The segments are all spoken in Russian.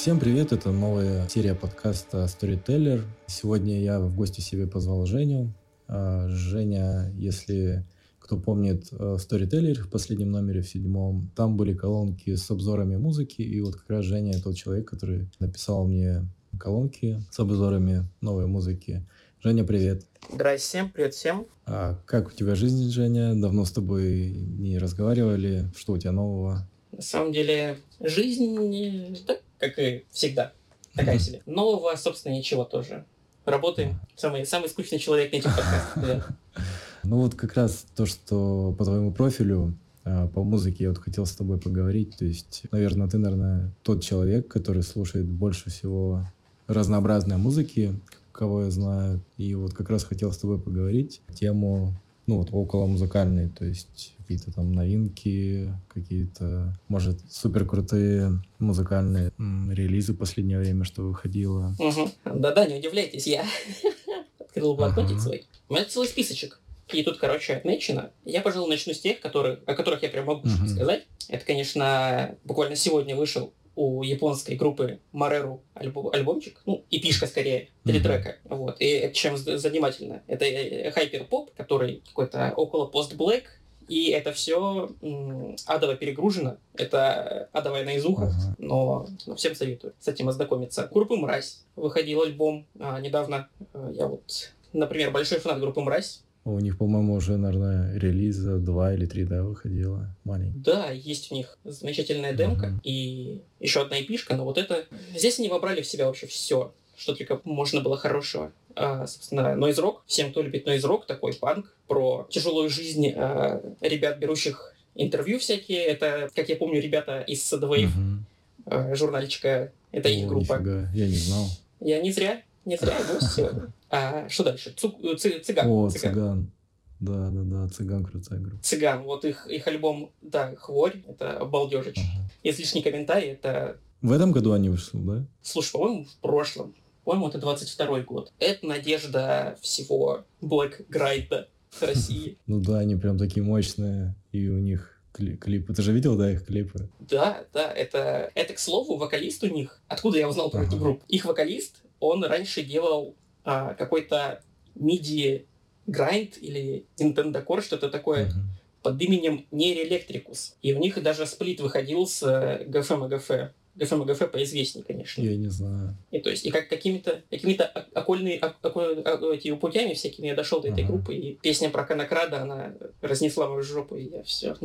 Всем привет, это новая серия подкаста Storyteller. Сегодня я в гости себе позвал Женю. А, Женя, если кто помнит э, Storyteller в последнем номере, в седьмом, там были колонки с обзорами музыки, и вот как раз Женя тот человек, который написал мне колонки с обзорами новой музыки. Женя, привет. Здрасте всем, привет всем. А как у тебя жизнь, Женя? Давно с тобой не разговаривали. Что у тебя нового? На самом деле, жизнь, так, как и всегда, такая себе. Нового, собственно, ничего тоже. Работаем. Самый, самый скучный человек на этих подкастах. Ну вот как раз то, что по твоему профилю а, по музыке я вот хотел с тобой поговорить. То есть, наверное, ты, наверное, тот человек, который слушает больше всего разнообразной музыки, кого я знаю. И вот как раз хотел с тобой поговорить тему, ну вот около музыкальной, то есть какие-то там новинки, какие-то, может, супер крутые музыкальные релизы последнее время, что выходило. Угу. Да-да, не удивляйтесь, я открыл блокнотик ага. свой. У меня целый списочек. И тут, короче, отмечено. Я, пожалуй, начну с тех, которые, о которых я прям могу uh-huh. сказать. Это, конечно, буквально сегодня вышел у японской группы Мареру альбом, альбомчик, ну, и пишка скорее, три mm-hmm. трека, вот, и чем занимательно. Это хайпер-поп, который какой-то около пост-блэк, и это все адово перегружено. Это адовая наизуха, uh-huh. но, но всем советую с этим ознакомиться. Группы «Мразь» выходил альбом а, недавно. А, я вот, например, большой фанат группы «Мразь». У них, по-моему, уже, наверное, релиза два или три, да, выходила маленький. Да, есть у них замечательная демка uh-huh. и еще одна эпишка, но вот это... Здесь они вобрали в себя вообще все, что только можно было хорошего. А, собственно, Rock. Всем, кто любит Rock, такой панк про тяжелую жизнь а, ребят, берущих интервью всякие. Это, как я помню, ребята из Sadwave, uh-huh. а, журнальчика. Это О, их группа. Нифига. Я не знал. Я не зря, не зря гость сегодня. А что дальше? Цу, цы, цыган. О, цыган. цыган. Да, да, да, цыган крутая группа. Цыган, вот их, их альбом, да, Хворь, это балдежич. Ага. Излишний комментарий, это... В этом году они вышли, да? Слушай, по-моему, в прошлом. По-моему, это 22 год. Это надежда всего Black Грайда России. Ну да, они прям такие мощные, и у них клипы. Ты же видел, да, их клипы? Да, да, это, это, к слову, вокалист у них. Откуда я узнал про ага. эту группу? Их вокалист, он раньше делал а, какой-то MIDI грайнд или Nintendo Core, что-то такое, под именем Electricus. И у них даже сплит выходил с GFM и GF. GF поизвестнее, конечно. Я не знаю. И то есть, и как какими-то какими-то окольными эти путями всякими я дошел до этой uh-huh. группы, и песня про Конокрада, она разнесла мою жопу, и я все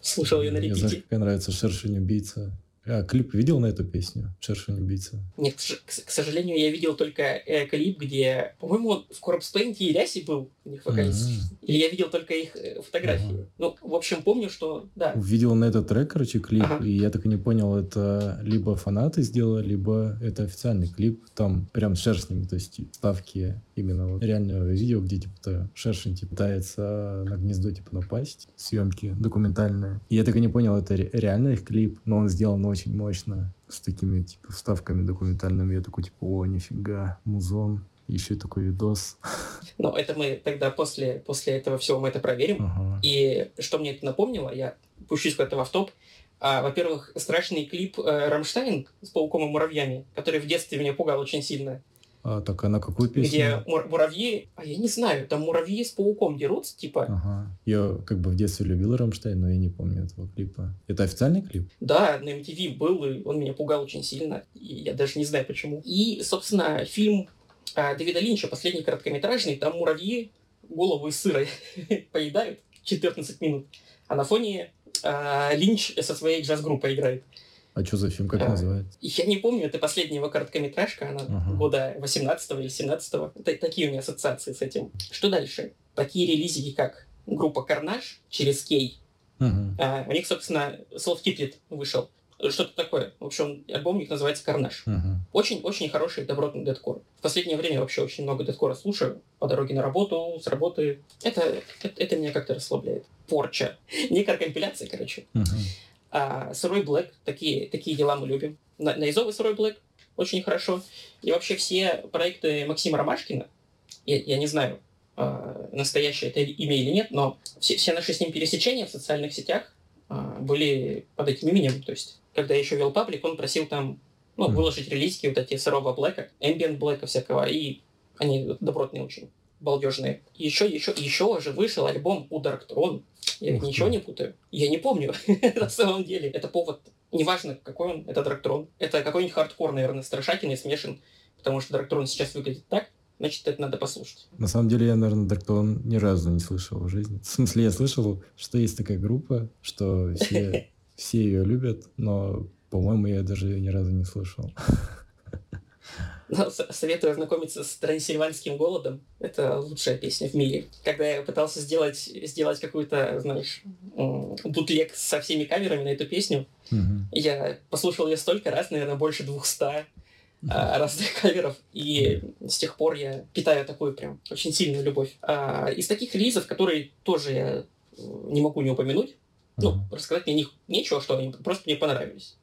слушал ее на репите. Мне знаешь, какая нравится «Шершень убийца». А клип видел на эту песню «Шершень убийца»? Нет, к, к сожалению, я видел только э, клип, где, по-моему, в Paint и Ряси был у них вокалист. Mm-hmm. Или я видел только их э, фотографии. Mm-hmm. Ну, в общем, помню, что да. Видел на этот трек, короче, клип, ага. и я так и не понял, это либо фанаты сделали, либо это официальный клип, там прям с шершнями, то есть ставки именно вот реального видео, где типа шершень типа, пытается на гнездо типа напасть, съемки документальные. И я так и не понял, это реально их клип, но он сделан очень мощно, с такими типа вставками документальными. Я такой типа, о, нифига, музон еще такой видос. Но это мы тогда после, после этого всего мы это проверим. Ага. И что мне это напомнило, я пущусь куда-то в автоп. А, во-первых, страшный клип э, «Рамштайн» с пауком и муравьями, который в детстве меня пугал очень сильно. А, так а на какую песню? Где мур- муравьи, а я не знаю, там муравьи с пауком дерутся, типа. Ага. Я как бы в детстве любил Рамштайн, но я не помню этого клипа. Это официальный клип? Да, на MTV был, и он меня пугал очень сильно. И я даже не знаю почему. И, собственно, фильм а, Дэвида Линча, последний короткометражный, там муравьи голову из сыра поедают 14 минут. А на фоне а, Линч со своей джаз-группой играет. А что за фильм, как а, называется? Я не помню, это последняя его короткометражка, она ага. года 18 или 17 -го. Такие у меня ассоциации с этим. Что дальше? Такие релизики, как группа Карнаж через Кей. Ага. А, у них, собственно, Soft Kiplet вышел. Что-то такое. В общем, альбом у них называется Карнаж. Очень-очень uh-huh. хороший добротный дедкор. В последнее время вообще очень много дедкора слушаю. По дороге на работу, с работы. Это, это, это меня как-то расслабляет. Порча. Некая компиляция, короче. Uh-huh. А, сырой Блэк, такие, такие дела мы любим. На, Наизовый сырой Блэк, очень хорошо. И вообще все проекты Максима Ромашкина, я, я не знаю, э, настоящее это имя или нет, но все, все наши с ним пересечения в социальных сетях э, были под этим именем. То есть, когда я еще вел паблик, он просил там Ну, mm. выложить релизки вот эти сырого блэка, ambient блэка всякого, и они добротные очень, балдежные. Еще, еще, еще же вышел альбом у Dark Throne. Я ведь ничего не путаю. Я не помню, на самом деле. Это повод, неважно, какой он, это Throne. Это какой-нибудь хардкор, наверное, страшательный, смешан, потому что Throne сейчас выглядит так, значит, это надо послушать. На самом деле, я, наверное, Darktone ни разу не слышал в жизни. В смысле, я слышал, что есть такая группа, что все, все ее любят, но, по-моему, я даже ни разу не слышал. Ну, советую ознакомиться с «Трансильванским голодом». Это лучшая песня в мире. Когда я пытался сделать, сделать какую-то, знаешь, бутлег со всеми камерами на эту песню, угу. я послушал ее столько раз, наверное, больше двухста а, разных каверов, и с тех пор я питаю такую прям очень сильную любовь. А, из таких релизов, которые тоже я не могу не упомянуть, ну, рассказать мне них нечего, что они просто мне понравились.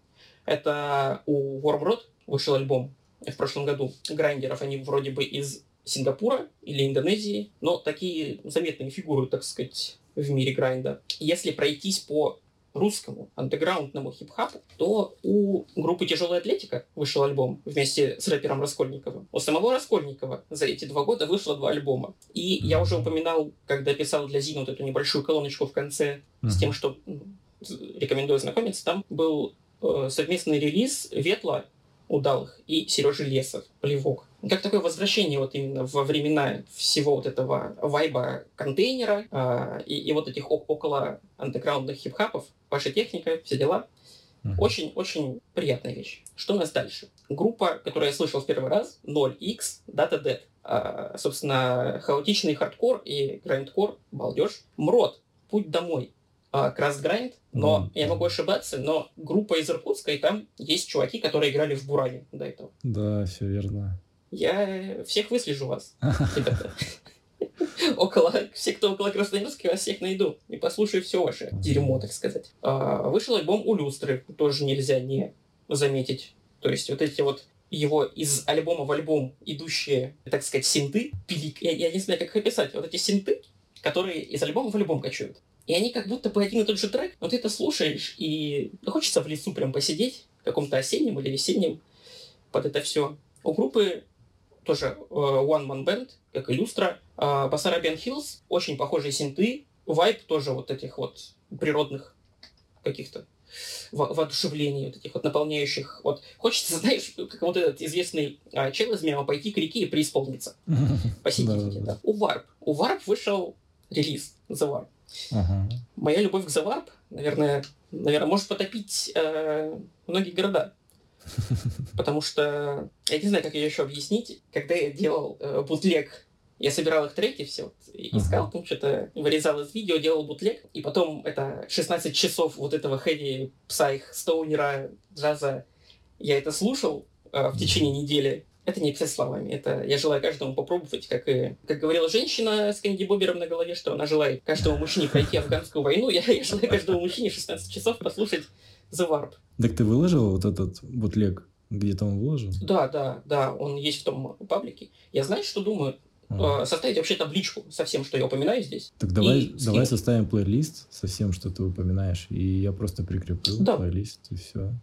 Это у Wormrod вышел альбом в прошлом году грайндеров, они вроде бы из Сингапура или Индонезии, но такие заметные фигуры, так сказать, в мире грайнда. Если пройтись по русскому андеграундному хип-хапу, то у группы «Тяжелая атлетика» вышел альбом вместе с рэпером Раскольниковым. У самого Раскольникова за эти два года вышло два альбома. И я уже упоминал, когда писал для Зина вот эту небольшую колоночку в конце с тем, что рекомендую знакомиться, там был э, совместный релиз Ветла удалых и Сережи Лесов, Плевок. Как такое возвращение вот именно во времена всего вот этого вайба контейнера э, и, и вот этих около андеграундных хип-хапов, ваша техника, все дела. Очень-очень приятная вещь. Что у нас дальше? Группа, которую я слышал в первый раз, 0x, Data Dead. А, собственно, хаотичный хардкор и грайндкор, балдеж. Мрот, путь домой. А, Крас Грайнд, но mm. я могу ошибаться, но группа из Иркутска, и там есть чуваки, которые играли в Буране до этого. Да, все верно. Я всех выслежу вас, около, все, кто около Красноярска, я всех найду и послушаю все ваше дерьмо, так сказать. А, вышел альбом у Люстры, тоже нельзя не заметить. То есть вот эти вот его из альбома в альбом идущие, так сказать, синты, пилик, я, я не знаю, как их описать, вот эти синты, которые из альбома в альбом качают. И они как будто бы один и тот же трек, но ты это слушаешь, и хочется в лесу прям посидеть, в каком-то осеннем или весеннем, под это все. У группы тоже э, One Man Band, как и Люстра. Э, Басарабиан Hills, очень похожие синты, вайп тоже вот этих вот природных каких-то во воодушевлений, вот этих вот наполняющих. Вот хочется, знаешь, как вот этот известный а, чел из мема пойти к реке и преисполниться. Посидите, да. У Warp. У Warp вышел релиз The Warp. Моя любовь к Warp, наверное, наверное, может потопить э, многие города. Потому что я не знаю, как ее еще объяснить. Когда я делал э, бутлег, я собирал их треки, все, вот, искал, там что-то вырезал из видео, делал бутлег, и потом это 16 часов вот этого хэви, псайх, стоунера, джаза, я это слушал э, в течение недели. Это не писать словами, это я желаю каждому попробовать, как и, как говорила женщина с Кэнди Бобером на голове, что она желает каждому мужчине пройти афганскую войну, я, я желаю каждому мужчине 16 часов послушать The Warp. Так ты выложил вот этот бутлег? Где-то он выложил? Да, да, да, он есть в том паблике. Я знаю, что думаю, а. составить вообще табличку со всем, что я упоминаю здесь. Так давай, давай составим плейлист со всем, что ты упоминаешь, и я просто прикреплю да. плейлист, и все.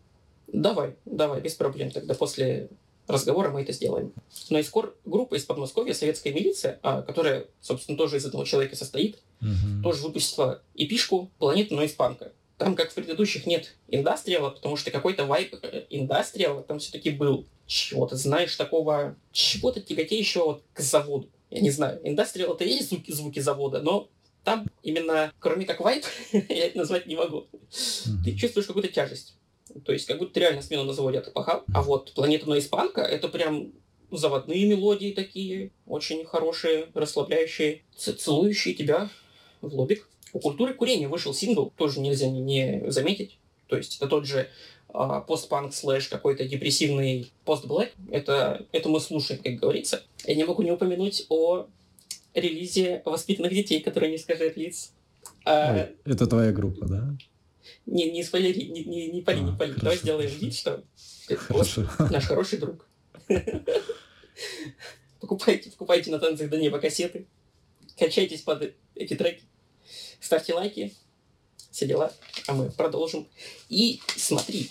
Давай, давай, без проблем. Тогда после разговора мы это сделаем. Но из группа из Подмосковья «Советская милиция», а, которая, собственно, тоже из этого человека состоит, угу. тоже выпустила эпишку «Планета Нойспанка». Там, как в предыдущих, нет индастриала, потому что какой-то вайп э, индастриала там все-таки был. Чего-то, знаешь, такого, чего-то тяготеющего вот к заводу. Я не знаю, индастриал это есть звуки, звуки завода, но там именно, кроме как вайп, я это назвать не могу. Ты чувствуешь какую-то тяжесть. То есть, как будто реально смену на заводе отпахал. А вот «Планета Нойспанка» — это прям заводные мелодии такие, очень хорошие, расслабляющие, целующие тебя в лобик. У культуры курения вышел сингл, тоже нельзя не, заметить. То есть это тот же а, постпанк слэш какой-то депрессивный постблэк. Это, это мы слушаем, как говорится. Я не могу не упомянуть о релизе воспитанных детей, которые не скажут лиц. А... это твоя группа, да? Не, не спойлери, не, не, не пали, а, не пали. Давай сделаем вид, что это наш хороший друг. Покупайте, покупайте на танцах до неба кассеты. Качайтесь под эти треки ставьте лайки, все дела, а мы продолжим. И смотри,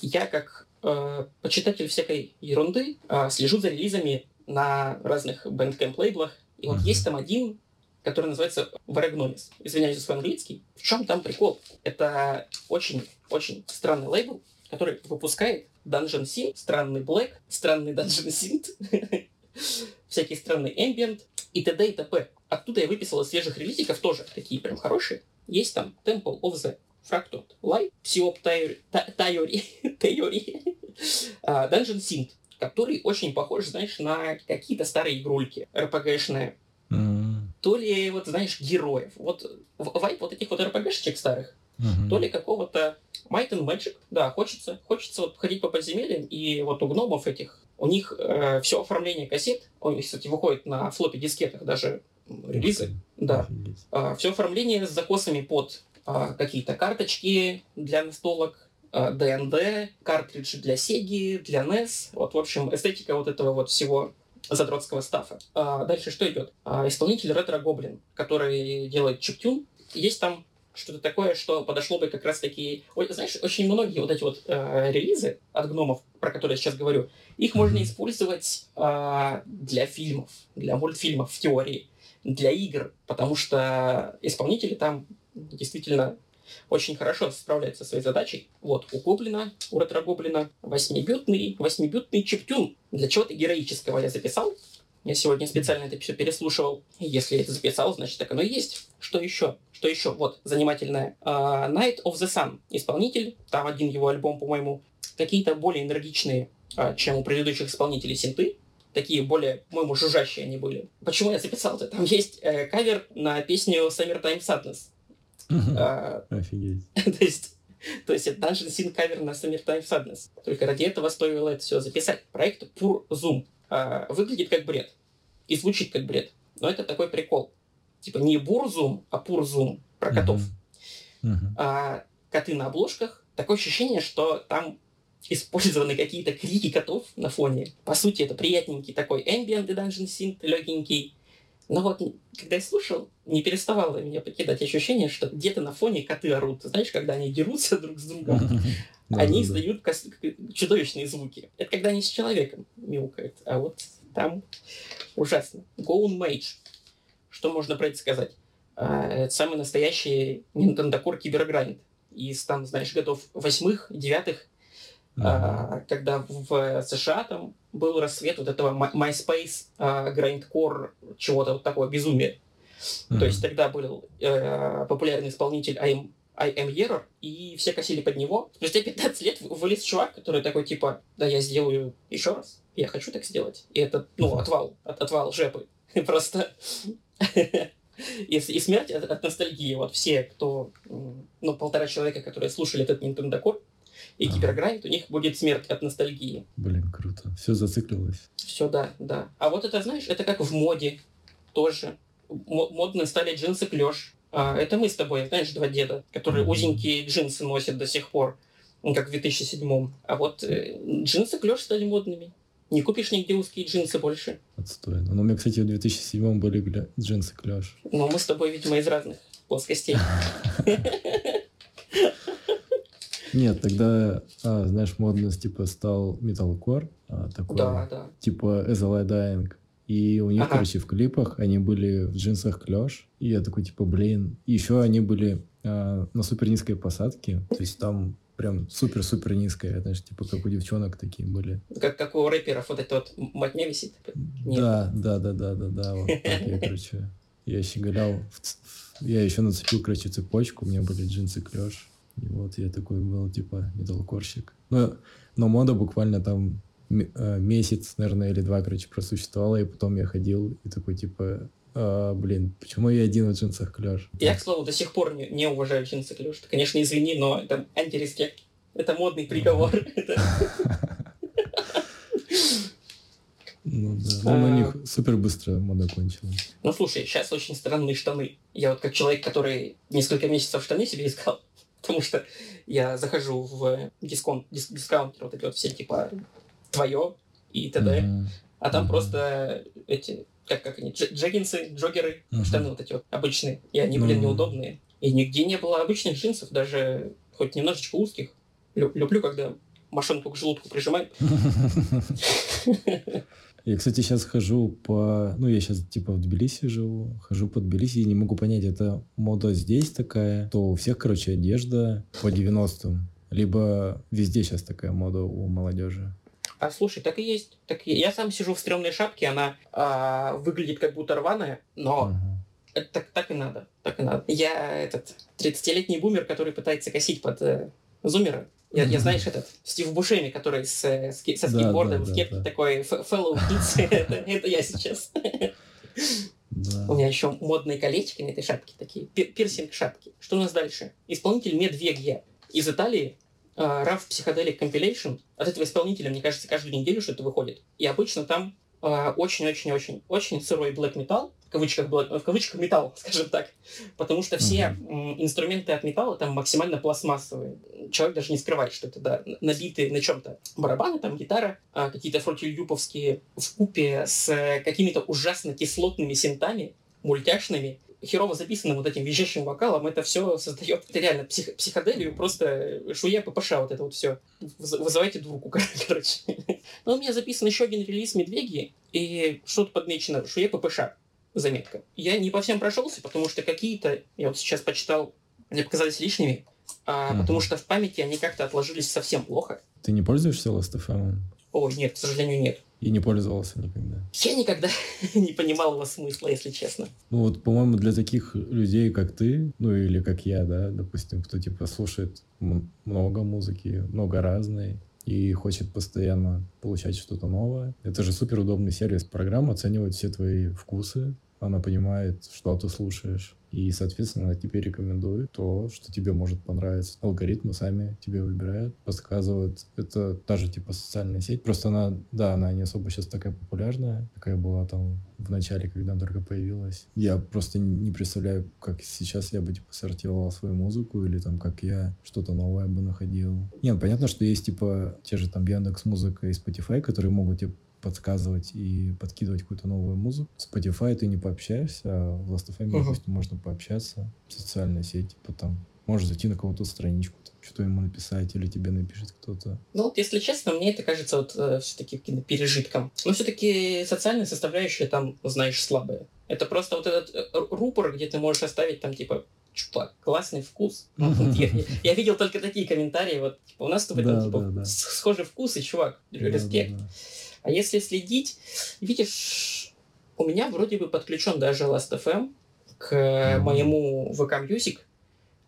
я как э, почитатель всякой ерунды, э, слежу за релизами на разных Bandcamp лейблах. И вот uh-huh. есть там один, который называется Varagnonis. Извиняюсь за свой английский. В чем там прикол? Это очень-очень странный лейбл, который выпускает Dungeon Synth, странный Black, странный Dungeon Synth, всякий странный Ambient и т.д. и т.п. Оттуда я выписал из свежих релизиков тоже такие прям хорошие. Есть там Temple of the Fractured Light, Psyop Theory, Theory, Dungeon Synth, который очень похож, знаешь, на какие-то старые игрульки RPG-шные. То ли, вот, знаешь, героев. Вот вайп вот этих вот RPG-шечек старых, mm-hmm. то ли какого-то Might and Magic, да, хочется, хочется вот ходить по подземельям, и вот у гномов этих, у них э, все оформление кассет, них, кстати, выходит на флопе дискетах даже релизы, да, э, все оформление с закосами под э, какие-то карточки для настолок, ДНД, э, картриджи для Сеги, для NES, вот, в общем, эстетика вот этого вот всего задротского стафа. А дальше что идет? А, исполнитель Ретро Гоблин, который делает чиптюн. Есть там что-то такое, что подошло бы как раз-таки... Знаешь, очень многие вот эти вот э, релизы от гномов, про которые я сейчас говорю, их можно использовать э, для фильмов, для мультфильмов в теории, для игр, потому что исполнители там действительно очень хорошо справляются со своей задачей. Вот, у Гоблина, у ретро-гоблина восьмибютный, восьмибютный чиптюн. Для чего-то героического я записал. Я сегодня специально это все переслушивал. Если я это записал, значит так оно и есть. Что еще? Что еще? Вот, занимательное. Uh, Night of the Sun. Исполнитель. Там один его альбом, по-моему, какие-то более энергичные, uh, чем у предыдущих исполнителей синты. Такие более, по-моему, жужжащие они были. Почему я записал это? Там есть э, кавер на песню Summertime Sadness. Uh, Офигеть. то есть то есть это Dungeon Sin кавер на Summertime Sadness. Только ради этого стоило это все записать. Проект Pur Zoom э, выглядит как бред. И звучит как бред. Но это такой прикол. Типа не бурзум, а пурзум про котов. Uh-huh. Uh-huh. А коты на обложках. Такое ощущение, что там использованы какие-то крики котов на фоне. По сути, это приятненький такой ambient и dungeon synth, легенький. Но вот, когда я слушал, не переставало меня покидать ощущение, что где-то на фоне коты орут. Знаешь, когда они дерутся друг с другом, они издают чудовищные звуки. Это когда они с человеком мяукают. А вот там ужасно. Goon Mage. Что можно про это сказать? А, это самый настоящий Nintendo Core киберграйнд. Из там, знаешь, годов восьмых, девятых, uh-huh. когда в США там был рассвет вот этого MySpace, Grindcore, чего-то вот такого безумия. Uh-huh. То есть тогда был uh, популярный исполнитель I'm I am Error, и все косили под него. Спустя 15 лет вылез чувак, который такой, типа, да, я сделаю еще раз, я хочу так сделать. И это, ну, отвал, от, отвал жепы. Просто... и, и смерть от, от ностальгии. Вот все, кто, ну, полтора человека, которые слушали этот Nintendo Core, и ага. Киберграйнд, у них будет смерть от ностальгии. Блин, круто. Все зациклилось. Все, да, да. А вот это, знаешь, это как в моде тоже. Модно стали джинсы клеш. А, это мы с тобой, знаешь, два деда, которые mm-hmm. узенькие джинсы носят до сих пор, как в 2007 А вот э, джинсы клеш стали модными. Не купишь нигде узкие джинсы больше. Отстойно. Но ну, у меня, кстати, в 2007 были гля... джинсы клеш. Ну, мы с тобой, видимо, из разных плоскостей. Нет, тогда, а, знаешь, модность типа стал металкор, а, такой, да, да. типа As a Dying. И у них, ага. короче, в клипах они были в джинсах клеш. И я такой, типа, блин. И еще они были э, на супер низкой посадке. То есть там прям супер-супер низкая, знаешь, типа как у девчонок такие были. Как, как у рэперов вот это вот матня висит? Нет. Да, да, да, да, да, да, вот так я, короче, я щеголял, я еще нацепил, короче, цепочку, у меня были джинсы клеш, и вот я такой был, типа, металлкорщик. Но, но мода буквально там Э, месяц, наверное, или два, короче, просуществовала, и потом я ходил и такой, типа, а, блин, почему я один в джинсах клеш? Я, к слову, до сих пор не, не уважаю джинсы клеш. Ты, конечно, извини, но это антиреспект. Это модный приговор. Ну да, но на них супер быстро мода кончилась. Ну слушай, сейчас очень странные штаны. Я вот как человек, который несколько месяцев штаны себе искал, потому что я захожу в дисконт, диск, дискаунтер, вот эти вот все типа твое и т.д. Mm-hmm. А там mm-hmm. просто эти, как, как они, джеггинсы, джогеры, mm-hmm. штаны вот эти вот обычные. И они, блин, mm-hmm. неудобные. И нигде не было обычных джинсов, даже хоть немножечко узких. Лю- люблю, когда машинку к желудку прижимают. Я, кстати, сейчас хожу по... Ну, я сейчас типа в Тбилиси живу, хожу по Тбилиси и не могу понять, это мода здесь такая, то у всех, короче, одежда по 90-м, либо везде сейчас такая мода у молодежи. А слушай, так и есть. Так и... Я сам сижу в стрёмной шапке, она а, выглядит как будто рваная, но угу. это так, так и надо. Так и надо. Я этот 30-летний бумер, который пытается косить под э, зумера. Я, я, знаешь, этот Стив Бушеми, который с, с, со скейтбордом да, да, в кепке да, да. такой fellow kids, это, это я сейчас. Да. У меня еще модные колечки на этой шапке такие, пирсинг шапки. Что у нас дальше? Исполнитель Медвегья из Италии uh, RAV Psychedelic Compilation. От этого исполнителя, мне кажется, каждую неделю что-то выходит. И обычно там очень-очень-очень очень сырой black metal, в кавычках, в кавычках металл, скажем так, потому что все mm-hmm. инструменты от металла там максимально пластмассовые. Человек даже не скрывает, что это да, набитые на чем-то барабаны, там гитара, а, какие-то фрутильюповские в купе с какими-то ужасно кислотными синтами, мультяшными, херово записанным вот этим визжащим вокалом, это все создает это реально псих, психоделию, просто шуя ППШ, вот это вот все. Вызывайте дурку, короче. Но у меня записан еще один релиз Медвеги, и что-то подмечено, шуя ППШ, заметка. Я не по всем прошелся, потому что какие-то, я вот сейчас почитал, мне показались лишними, а, угу. потому что в памяти они как-то отложились совсем плохо. Ты не пользуешься Last.fm? О, нет, к сожалению, нет. И не пользовался никогда. Я никогда не понимал его смысла, если честно. Ну вот, по-моему, для таких людей, как ты, ну или как я, да, допустим, кто типа слушает много музыки, много разной, и хочет постоянно получать что-то новое. Это же супер удобный сервис. Программа оценивает все твои вкусы, она понимает, что ты слушаешь, и, соответственно, тебе рекомендует то, что тебе может понравиться. Алгоритмы сами тебе выбирают, подсказывают. Это даже типа социальная сеть. Просто она, да, она не особо сейчас такая популярная, какая была там в начале, когда она только появилась. Я просто не представляю, как сейчас я бы типа сортировал свою музыку или там как я что-то новое бы находил. Нет, ну, понятно, что есть типа те же там Яндекс Музыка и Spotify, которые могут тебе подсказывать и подкидывать какую-то новую музыку. Spotify ты не пообщаешься, а в Last.fm, uh-huh. допустим, можно пообщаться в социальной сети, потом можешь зайти на кого-то страничку, там, что-то ему написать, или тебе напишет кто-то. Ну вот, если честно, мне это кажется вот э, все-таки пережитком. Но все-таки социальная составляющая там, знаешь, слабая. Это просто вот этот э, рупор, где ты можешь оставить там, типа, чувак, классный вкус. Я, я видел только такие комментарии, вот, типа, у нас с тобой там, типа, схожий вкус, и чувак, респект. А если следить, видишь, у меня вроде бы подключен даже Last.fm к mm-hmm. моему VK Music,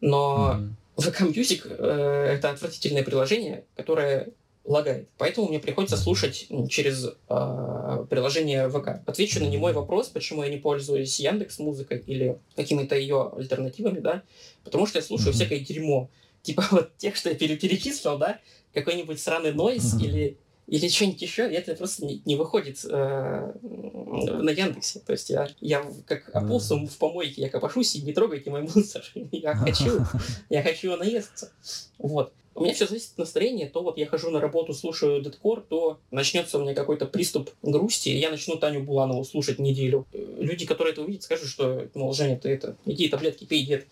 но mm-hmm. VK Music э, это отвратительное приложение, которое лагает. Поэтому мне приходится слушать через э, приложение ВК. Отвечу на немой вопрос, почему я не пользуюсь Яндекс музыкой или какими-то ее альтернативами, да, потому что я слушаю mm-hmm. всякое дерьмо. Типа вот тех, что я перечислил, да, какой-нибудь сраный нойз mm-hmm. или или что-нибудь еще, это просто не, не выходит э, на Яндексе. То есть я, я как опоссум в помойке, я копошусь и не трогайте мой мусор. Я хочу, я хочу наесться. Вот. У меня все зависит от настроения. То вот я хожу на работу, слушаю дедкор, то начнется у меня какой-то приступ грусти, и я начну Таню Буланову слушать неделю. Люди, которые это увидят, скажут, что, мол, Женя, ты это, иди таблетки пей, дед.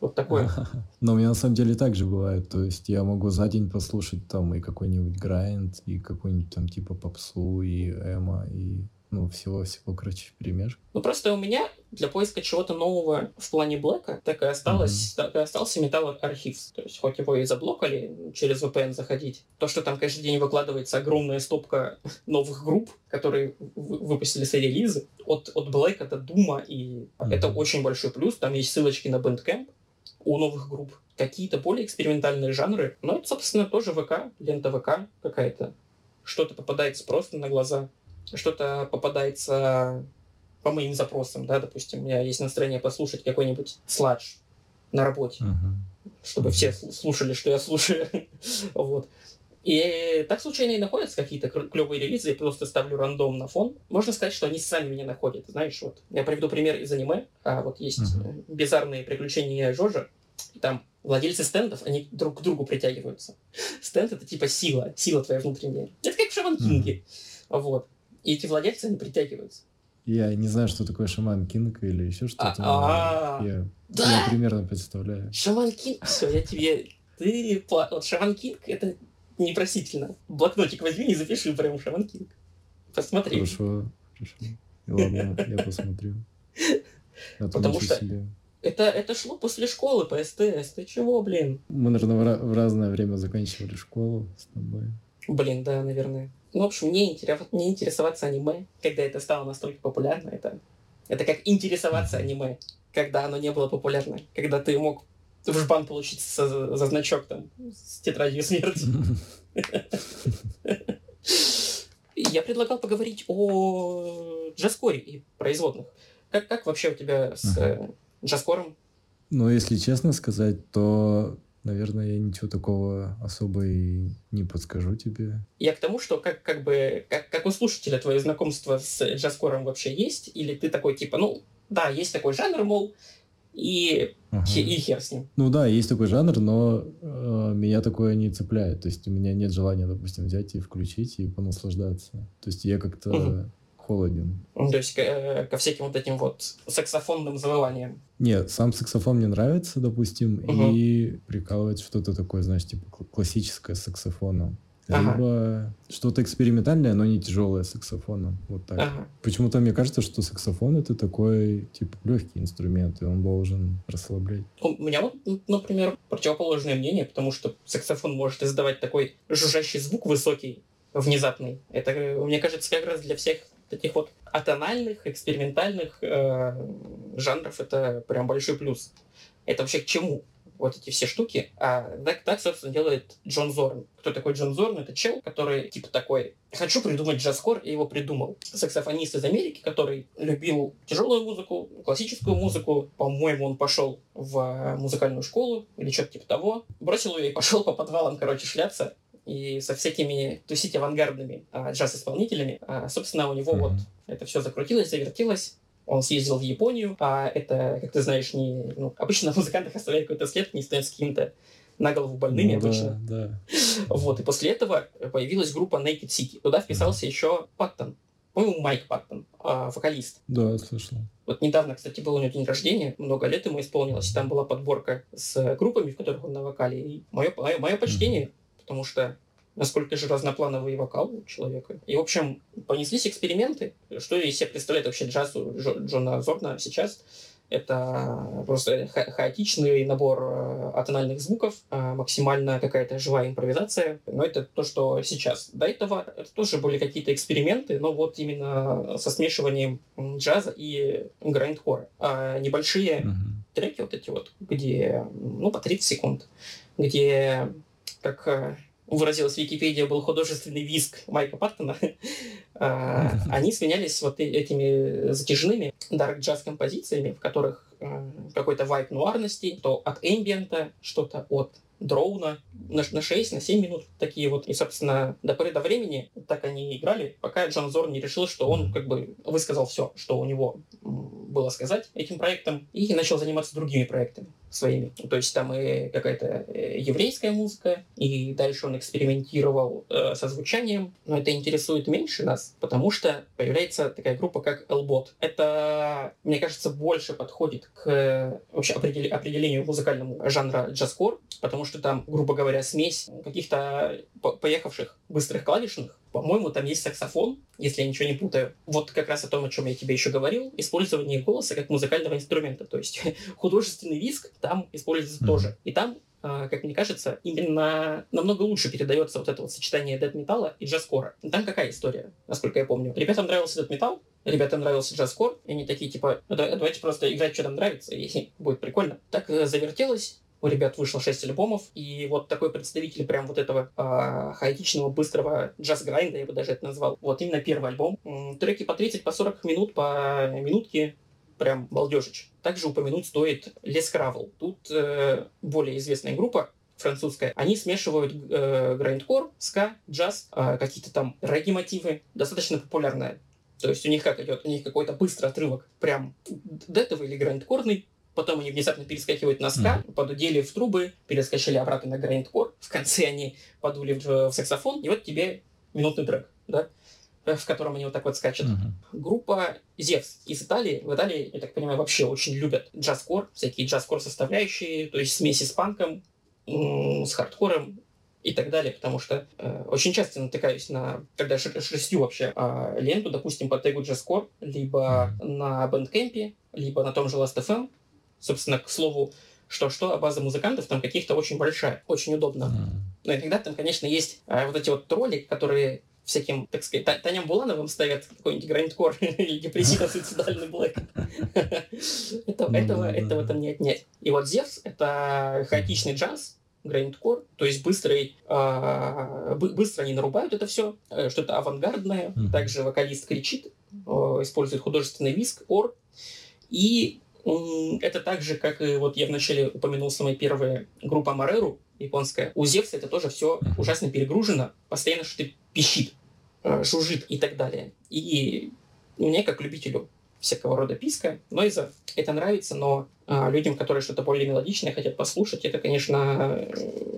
Вот такое. Но у меня на самом деле так же бывает. То есть я могу за день послушать там и какой-нибудь грайнд, и какой-нибудь там типа попсу, и эмо, и ну, всего-всего, короче, перемешку. Ну, просто у меня для поиска чего-то нового в плане Блэка так и осталось, mm-hmm. так и остался Archives. То есть, хоть его и заблокали через VPN заходить, то, что там каждый день выкладывается огромная стопка новых групп, которые выпустили свои релизы, от, от Блэка до Дума, и mm-hmm. это очень большой плюс. Там есть ссылочки на Bandcamp, у новых групп. Какие-то более экспериментальные жанры. Но это, собственно, тоже ВК, лента ВК какая-то. Что-то попадается просто на глаза, что-то попадается по моим запросам, да, допустим, у меня есть настроение послушать какой-нибудь сладж на работе, uh-huh. чтобы uh-huh. все слушали, что я слушаю. вот. И так случайно и находятся какие-то клевые релизы, я просто ставлю рандом на фон. Можно сказать, что они сами меня находят. Знаешь, вот я приведу пример из аниме. А вот есть uh-huh. бизарные приключения Жожа. И там владельцы стендов, они друг к другу притягиваются. Стенд — это типа сила, сила твоя внутренняя. Это как в Шаман Кинге. Mm. Вот. И эти владельцы, они притягиваются. Я не знаю, что такое Шаман Кинг или еще что-то. А, я, да! я примерно представляю. Шаман Кинг, все, я тебе... Ты... Вот Шаман Кинг — это непростительно. Блокнотик возьми и запиши прям Шаман Кинг. Посмотри. Хорошо, хорошо. Ладно, я посмотрю. Потому что это, это шло после школы по СТС. Ты чего, блин? Мы, наверное, в, разное время заканчивали школу с тобой. Блин, да, наверное. Ну, в общем, не, интерес, не интересоваться аниме, когда это стало настолько популярно, это, это как интересоваться аниме, когда оно не было популярно, когда ты мог в жбан получить за, за значок там с тетрадью смерти. Я предлагал поговорить о джаскоре и производных. Как, как вообще у тебя с ага. джаскором? Ну, если честно сказать, то наверное, я ничего такого особо и не подскажу тебе. Я к тому, что как, как бы, как, как у слушателя твое знакомство с джазкором вообще есть? Или ты такой, типа, ну, да, есть такой жанр, мол, и, ага. и хер с ним. Ну да, есть такой жанр, но э, меня такое не цепляет. То есть у меня нет желания, допустим, взять и включить и понаслаждаться. То есть я как-то угу холоден. То есть э, ко всяким вот этим вот саксофонным завываниям. Нет, сам саксофон мне нравится, допустим, угу. и прикалывает что-то такое, знаешь, типа классическое с саксофоном. Ага. Либо что-то экспериментальное, но не тяжелое саксофоном. Вот так. Ага. Почему-то мне кажется, что саксофон это такой, типа, легкий инструмент, и он должен расслаблять. У меня вот, например, противоположное мнение, потому что саксофон может издавать такой жужжащий звук высокий, внезапный. Это, мне кажется, как раз для всех таких вот атональных, экспериментальных э, жанров это прям большой плюс. Это вообще к чему? Вот эти все штуки. А так, так, собственно, делает Джон Зорн. Кто такой Джон Зорн? Это чел, который типа такой «Хочу придумать джазкор», и его придумал. Саксофонист из Америки, который любил тяжелую музыку, классическую музыку. По-моему, он пошел в музыкальную школу или что-то типа того. Бросил ее и пошел по подвалам, короче, шляться и со всякими тусить авангардными а, джаз-исполнителями. А, собственно, у него mm-hmm. вот это все закрутилось, завертелось. Он съездил в Японию, а это, как ты знаешь, не... Ну, обычно музыкантах оставляет какой-то след, не становятся какими-то на голову больными ну, обычно. Да, да. Вот, и после этого появилась группа Naked City. Туда вписался mm-hmm. еще Паттон. По-моему, Майк Паттон, а, вокалист. Да, слышал. Вот недавно, кстати, был у него день рождения, много лет ему исполнилось, там была подборка с группами, в которых он на вокале. И мое, мое, мое почтение mm-hmm потому что насколько же разноплановый вокал у человека. И, в общем, понеслись эксперименты. Что из себя представляет вообще джаз у Джона Зорна сейчас? Это просто ха хаотичный набор э, атональных звуков, э, максимально какая-то живая импровизация. Но это то, что сейчас. До этого это тоже были какие-то эксперименты, но вот именно со смешиванием джаза и грайндхора. А небольшие mm-hmm. треки вот эти вот, где, ну, по 30 секунд, где как э, выразилась Википедия, был художественный виск Майка Паттона, а, они сменялись вот этими затяжными дарк джаз композициями, в которых э, какой-то вайп нуарности, то от эмбиента, что-то от дроуна на, на 6, на 7 минут такие вот. И, собственно, до поры до времени так они играли, пока Джон Зор не решил, что он как бы высказал все, что у него было сказать этим проектом, и начал заниматься другими проектами своими. То есть там и какая-то э, еврейская музыка, и дальше он экспериментировал э, со звучанием, но это интересует меньше нас, потому что появляется такая группа, как Elbot. Это, мне кажется, больше подходит к э, вообще определ- определению музыкальному жанра джазкор, потому что там, грубо говоря, смесь каких-то поехавших быстрых клавишных, по-моему, там есть саксофон, если я ничего не путаю. Вот как раз о том, о чем я тебе еще говорил, использование голоса как музыкального инструмента. То есть художественный виск там используется mm-hmm. тоже. И там а, как мне кажется, именно намного лучше передается вот это вот сочетание дэт металла и джазкора. Там какая история, насколько я помню? Ребятам нравился дэт металл, ребятам нравился джазкор, и они такие типа, «Ну, давайте просто играть, что нам нравится, и будет прикольно. Так э, завертелось, у ребят вышло 6 альбомов, и вот такой представитель прям вот этого э, хаотичного, быстрого джаз-грайнда, я бы даже это назвал. Вот именно первый альбом. Треки по 30, по 40 минут, по минутке, прям балдежич. Также упомянуть стоит Les Cravel. Тут э, более известная группа, французская, они смешивают э, грайндкор, ска, джаз, э, какие-то там регги-мотивы, достаточно популярная. То есть у них как идет? У них какой-то быстрый отрывок, прям детовый или грайндкорный, потом они внезапно перескакивают на ска, mm-hmm. подудели в трубы, перескочили обратно на грайндкор, в конце они подули в, в саксофон, и вот тебе минутный трек, да, в котором они вот так вот скачут. Mm-hmm. Группа Зевс из Италии. В Италии, я так понимаю, вообще очень любят джаз-кор, всякие джаз-кор составляющие, то есть смеси с панком, с хардкором, и так далее, потому что э, очень часто натыкаюсь на, когда шерстю вообще э, ленту, допустим, по тегу Jazzcore, либо на Bandcamp, либо на том же Last.fm, собственно, к слову, что-что, а база музыкантов там каких-то очень большая, очень удобно. Но иногда там, конечно, есть э, вот эти вот тролли, которые всяким, так сказать, Таням Булановым ставят какой-нибудь грандкор или депрессивно-суицидальный блэк. Этого этого там не отнять. И вот Зевс — это хаотичный джаз, грандкор, то есть быстрый, э, быстро они нарубают это все, э, что-то авангардное. Также вокалист кричит, использует художественный виск, ор. И это так же, как и вот я вначале упомянул самая первая группа Мареру, японская. У Зевса это тоже все ужасно перегружено, постоянно что-то пищит, э, жужжит и так далее. И мне, как любителю всякого рода писка, нойза. Это нравится, но а, людям, которые что-то более мелодичное хотят послушать, это, конечно,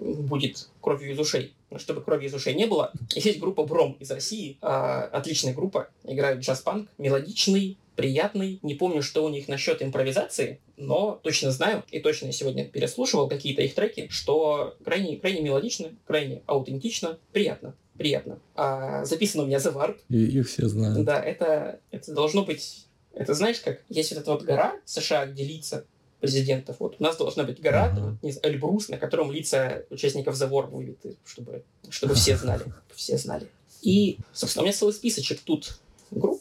будет кровью из ушей. Но чтобы крови из ушей не было, есть группа Бром из России, а, отличная группа, играют джаз-панк, мелодичный, приятный. Не помню, что у них насчет импровизации, но точно знаю, и точно я сегодня переслушивал какие-то их треки, что крайне, крайне мелодично, крайне аутентично, приятно приятно. А, записано у меня The Warp. И их все знают. Да, это, это должно быть это знаешь, как есть вот эта вот гора США, где лица президентов. Вот у нас должна быть гора, uh-huh. не знаю, Эльбрус, на котором лица участников The War вывиты, чтобы, чтобы все знали. Все знали. И, собственно, у меня целый списочек тут групп,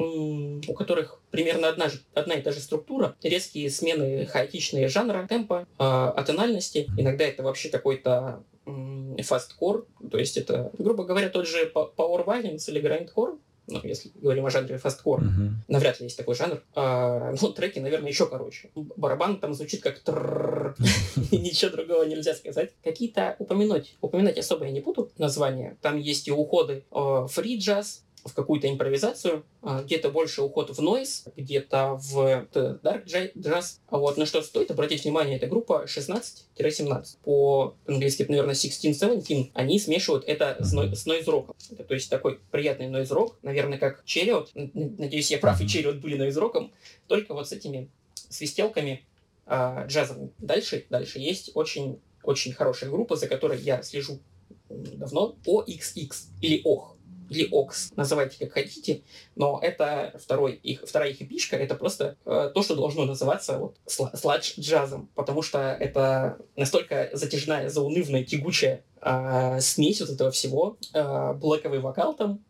у которых примерно одна, одна и та же структура, резкие смены хаотичные жанра, темпа, э, атональности. Иногда это вообще какой-то фасткор, то есть это, грубо говоря, тот же Power Violence или Grindcore, ну, если говорим о жанре фасткор, uh-huh. навряд ли есть такой жанр. А, ну, треки, наверное, еще короче. Барабан там звучит как ничего другого нельзя сказать. Какие-то упомянуть, упоминать особо я не буду названия. Там есть и уходы фри джаз, в какую-то импровизацию, а, где-то больше уход в нойз, где-то в dark jazz. А вот на что стоит обратить внимание, это группа 16-17. По-английски это, наверное, 16-17. Они смешивают это с, ной- с нойз-роком. То есть такой приятный нойз-рок, наверное, как Черриот. Надеюсь, я прав, и Черриот были нойз-роком, только вот с этими свистелками а, джазовыми. Дальше, дальше есть очень, очень хорошая группа, за которой я слежу давно, OXX или OH или Окс, называйте как хотите, но это второй их, вторая их эпишка, это просто э, то, что должно называться вот, сладж джазом, потому что это настолько затяжная, заунывная, тягучая э, смесь вот этого всего, э, блэковый вокал там,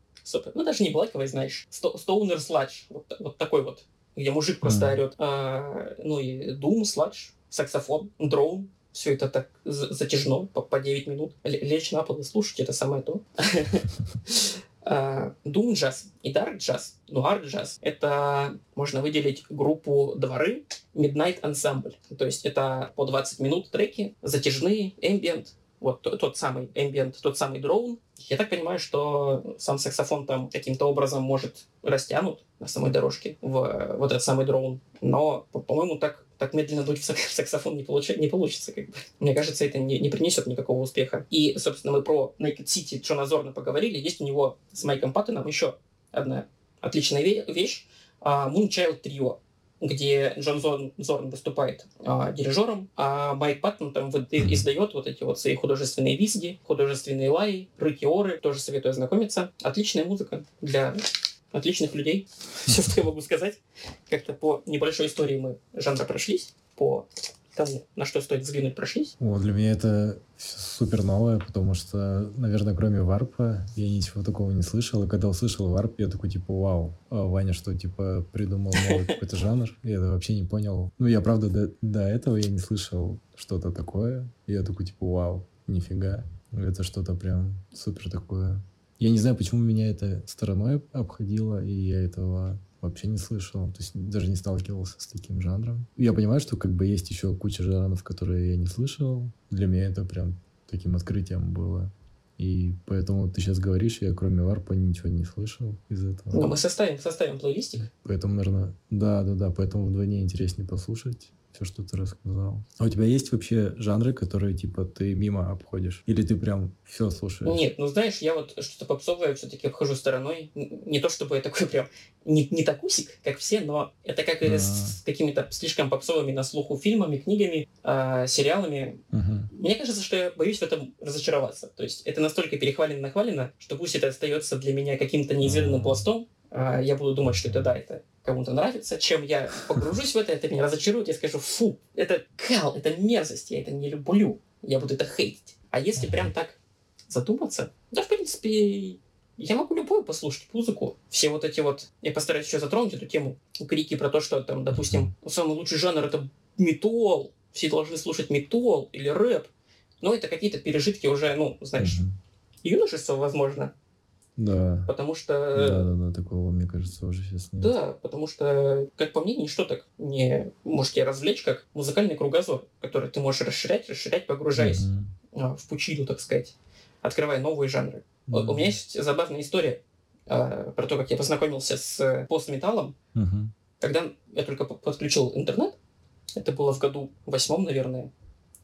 ну даже не блэковый, знаешь, стоунер сладж, вот, вот такой вот, где мужик просто mm. орет, э, ну и дум, сладж, саксофон, дроун, все это так затяжно, по, по 9 минут. Лечь на пол и слушать, это самое то. Doom джаз и Dark джаз, Noir джаз, это можно выделить группу дворы Midnight Ensemble. То есть это по 20 минут треки, затяжные, ambient, вот тот самый ambient, тот самый дроун. Я так понимаю, что сам саксофон там каким-то образом может растянут на самой дорожке в вот этот самый дроун. Но, по-моему, так так медленно дуть в саксофон не, получ... не получится. Как бы. Мне кажется, это не, не принесет никакого успеха. И, собственно, мы про Naked City Джона Зорна поговорили. Есть у него с Майком Паттоном еще одна отличная вещь. Uh, Moonchild Trio где Джон Зорн, Зорн выступает а, дирижером, а Майк Паттон там вот, издает вот эти вот свои художественные визги, художественные лаи, рыки оры, тоже советую ознакомиться. Отличная музыка для отличных людей. Все, что я могу сказать. Как-то по небольшой истории мы жанра прошлись, по тому, на что стоит взглянуть, прошлись. О, для меня это супер новое, потому что, наверное, кроме варпа я ничего такого не слышал. И когда услышал варп, я такой, типа, вау, а Ваня что, типа, придумал новый какой-то жанр? Я это вообще не понял. Ну, я, правда, до, до этого я не слышал что-то такое. И я такой, типа, вау, нифига. Это что-то прям супер такое я не знаю, почему меня это стороной обходило, и я этого вообще не слышал, то есть даже не сталкивался с таким жанром. Я понимаю, что как бы есть еще куча жанров, которые я не слышал. Для меня это прям таким открытием было. И поэтому ты сейчас говоришь, я кроме варпа ничего не слышал из этого. Ну, мы составим, составим плейлистик. Поэтому, наверное, да, да, да, поэтому вдвойне интереснее послушать. Все, что ты рассказал. А у тебя есть вообще жанры, которые, типа, ты мимо обходишь? Или ты прям все слушаешь? Нет, ну знаешь, я вот что-то попсовое все-таки обхожу стороной. Не то, чтобы я такой прям не, не такусик, как все, но это как и с какими-то слишком попсовыми на слуху фильмами, книгами, э, сериалами. Угу. Мне кажется, что я боюсь в этом разочароваться. То есть это настолько перехвалено-нахвалено, что пусть это остается для меня каким-то неизведанным пластом, э, я буду думать, что это да, это кому-то нравится, чем я погружусь в это, это меня разочарует, я скажу, фу, это кал, это мерзость, я это не люблю, я буду это хейтить. А если прям так задуматься, да, в принципе, я могу любую послушать музыку. Все вот эти вот... Я постараюсь еще затронуть эту тему. Крики про то, что там, допустим, самый лучший жанр — это металл. Все должны слушать металл или рэп. Но это какие-то пережитки уже, ну, знаешь, юношества, возможно. Да. Потому что... Да, да, да, такого, мне кажется, уже сейчас нет. Да, потому что, как по мне, ничто так не может тебя развлечь, как музыкальный кругозор, который ты можешь расширять, расширять, погружаясь mm-hmm. в пучину, так сказать, открывая новые жанры. Mm-hmm. У меня есть забавная история а, про то, как я познакомился с постметаллом, mm-hmm. когда я только подключил интернет. Это было в году восьмом, наверное.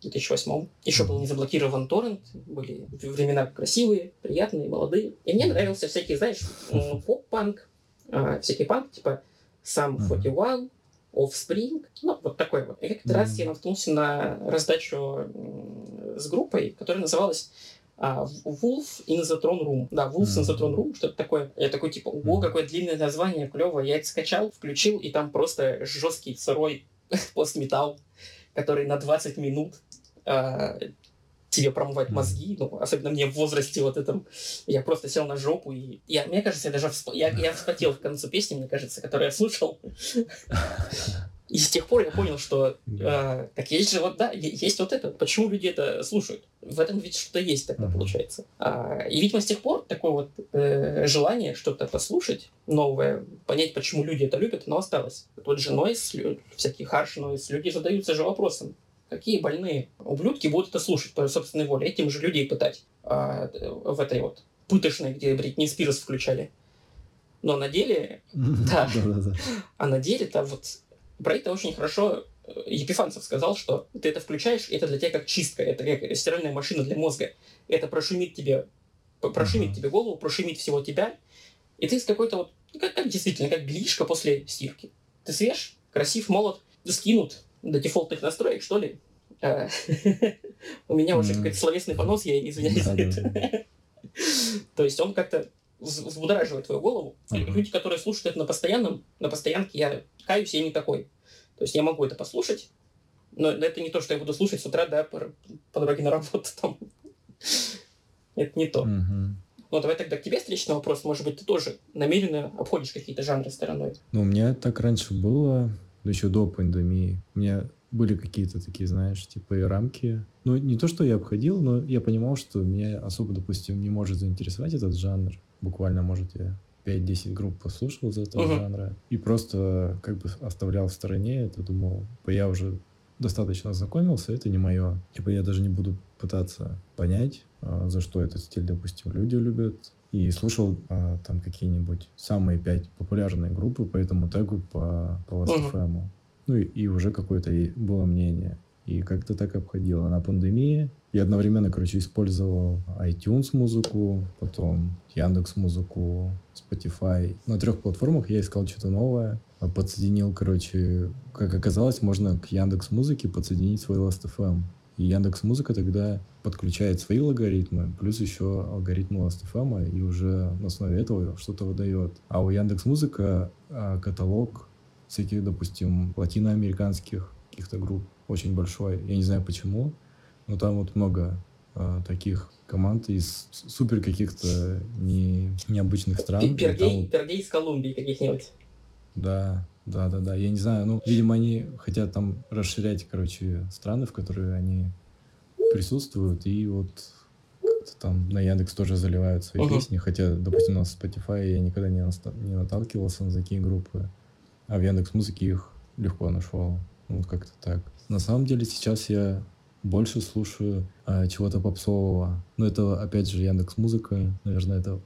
2008 еще был не заблокирован торрент, были времена красивые, приятные, молодые. И мне нравился всякий, знаешь, поп-панк, а, всякий панк, типа сам 41, Offspring, ну, вот такой вот. И как-то mm раз я наткнулся на раздачу с группой, которая называлась а, Wolf in the Throne Room. Да, Wolf mm in the Throne Room, что-то такое. Я такой, типа, ого, какое длинное название, клевое. Я это скачал, включил, и там просто жесткий, сырой постметал, который на 20 минут э, тебе промывать мозги, ну, особенно мне в возрасте вот этом, я просто сел на жопу, и я, мне кажется, я даже всп... я, я вспотел в конце песни, мне кажется, которую я слушал. И с тех пор я понял, что э, так есть же вот, да, есть вот это. Почему люди это слушают? В этом ведь что-то есть тогда, получается. А, и, видимо, с тех пор такое вот э, желание что-то послушать новое, понять, почему люди это любят, оно осталось. Тот же нойс, всякий харш нойс, люди задаются же вопросом, Какие больные ублюдки будут это слушать по собственной воле? Этим же людей пытать а, в этой вот пытошной, где Бритни Спирс включали. Но на деле... Да. А на деле-то вот про это очень хорошо э, Епифанцев сказал, что ты это включаешь, и это для тебя как чистка, это как стиральная машина для мозга. Это прошумит тебе, прошумит тебе голову, прошумит всего тебя, и ты с какой-то вот, ну, как, как действительно, как бельишко после стирки. Ты свеж, красив, молод, скинут, до дефолтных настроек, что ли. А, у меня уже какой-то словесный понос, я извиняюсь за это. То есть он как-то взбудораживает твою голову. Люди, которые слушают это на постоянном, на постоянке, я каюсь, я не такой. То есть я могу это послушать, но это не то, что я буду слушать с утра, да, по, по дороге на работу там. это не то. Ну, давай тогда к тебе встречный вопрос. Может быть, ты тоже намеренно обходишь какие-то жанры стороной? Ну, у меня так раньше было еще до пандемии. У меня были какие-то такие, знаешь, типа и рамки. Ну, не то, что я обходил, но я понимал, что меня особо, допустим, не может заинтересовать этот жанр. Буквально, может, я 5-10 групп послушал из этого uh-huh. жанра и просто как бы оставлял в стороне это, думал, я уже достаточно ознакомился, это не мое. Типа я даже не буду пытаться понять, а, за что этот стиль, допустим, люди любят, и слушал а, там какие-нибудь самые пять популярные группы по этому тегу по, по Last.fm. Uh-huh. Ну и, и уже какое-то было мнение. И как-то так обходило. На пандемии я одновременно, короче, использовал iTunes музыку, потом Яндекс музыку, Spotify. На трех платформах я искал что-то новое. Подсоединил, короче, как оказалось, можно к Яндекс музыке подсоединить свой Last.fm. И Яндекс Музыка тогда подключает свои алгоритмы, плюс еще алгоритмы Last.fm, и уже на основе этого что-то выдает. А у Яндекс Музыка а, каталог всяких, допустим, латиноамериканских каких-то групп очень большой. Я не знаю почему, но там вот много а, таких команд из супер каких-то не, необычных стран. Пергей, вот... Пергей из Колумбии каких-нибудь. Да, да, да, да. Я не знаю, ну, видимо, они хотят там расширять, короче, страны, в которые они присутствуют, и вот там на Яндекс тоже заливают свои uh-huh. песни, хотя, допустим, на Spotify я никогда не, наста- не наталкивался на такие группы, а в Яндекс Музыке их легко нашел. Вот как-то так. На самом деле сейчас я больше слушаю а, чего-то попсового. Но это, опять же, Яндекс Музыка. Наверное, это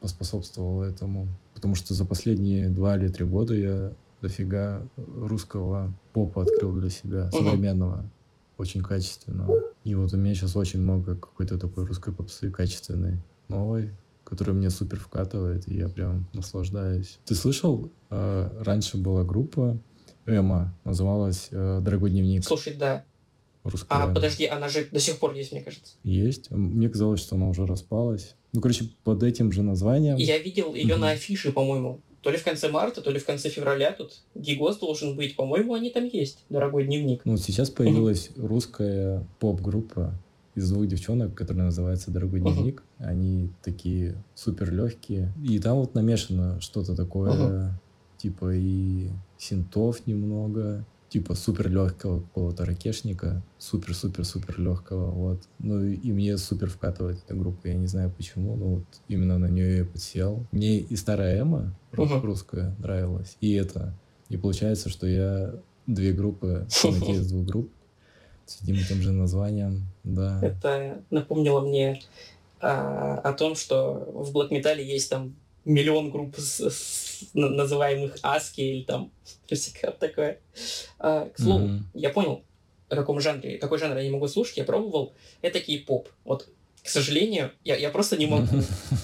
поспособствовало этому. Потому что за последние два или три года я дофига русского попа открыл для себя, современного, очень качественного. И вот у меня сейчас очень много какой-то такой русской попсы качественной, новой, которая мне супер вкатывает, и я прям наслаждаюсь. Ты слышал, э, раньше была группа Эма, называлась э, «Дорогой дневник». Слушай, да. Русская. А, подожди, она же до сих пор есть, мне кажется. Есть. Мне казалось, что она уже распалась. Ну, короче, под этим же названием. Я видел ее mm-hmm. на афише, по-моему. То ли в конце марта, то ли в конце февраля тут Гигос должен быть. По-моему, они там есть. Дорогой дневник. Ну, сейчас появилась mm-hmm. русская поп-группа из двух девчонок, которая называется «Дорогой дневник». Uh-huh. Они такие супер легкие. И там вот намешано что-то такое, uh-huh. Типа и синтов немного, типа супер легкого какого-то ракешника, супер-супер-супер легкого, вот. Ну и мне супер вкатывает эта группа, я не знаю почему, но вот именно на нее я подсел. Мне и старая Эма uh-huh. русская нравилась, и это. И получается, что я две группы, из двух групп, с одним и тем же названием, да. Это напомнило мне а, о том, что в Black Metal есть там миллион групп с, с, называемых Аски или там всякое такое. А, к слову, mm-hmm. я понял, о каком жанре, какой жанр я не могу слушать, я пробовал, это кей-поп. Вот, к сожалению, я, я просто не могу.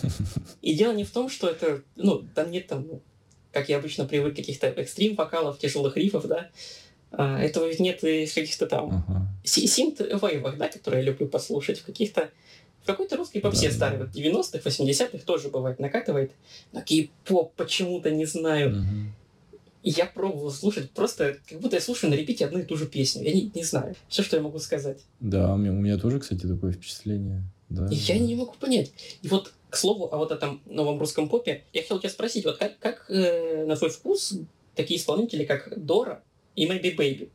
И дело не в том, что это, ну, там нет там, ну, как я обычно привык, каких-то экстрим-вокалов, тяжелых рифов, да, а, этого ведь нет и в каких-то там uh-huh. синт-вейвах, да, которые я люблю послушать, в каких-то какой-то русской попсе да, старой, вот 90-х, 80-х тоже бывает, накатывает. Но кей-поп почему-то не знаю. Угу. Я пробовал слушать, просто как будто я слушаю на репите одну и ту же песню. Я не, не знаю. Все, что я могу сказать. Да, у меня, у меня тоже, кстати, такое впечатление. Да. И я не могу понять. И вот, к слову, о вот этом новом русском попе, я хотел тебя спросить, вот как, как э, на твой вкус такие исполнители, как Дора и Maybe Baby,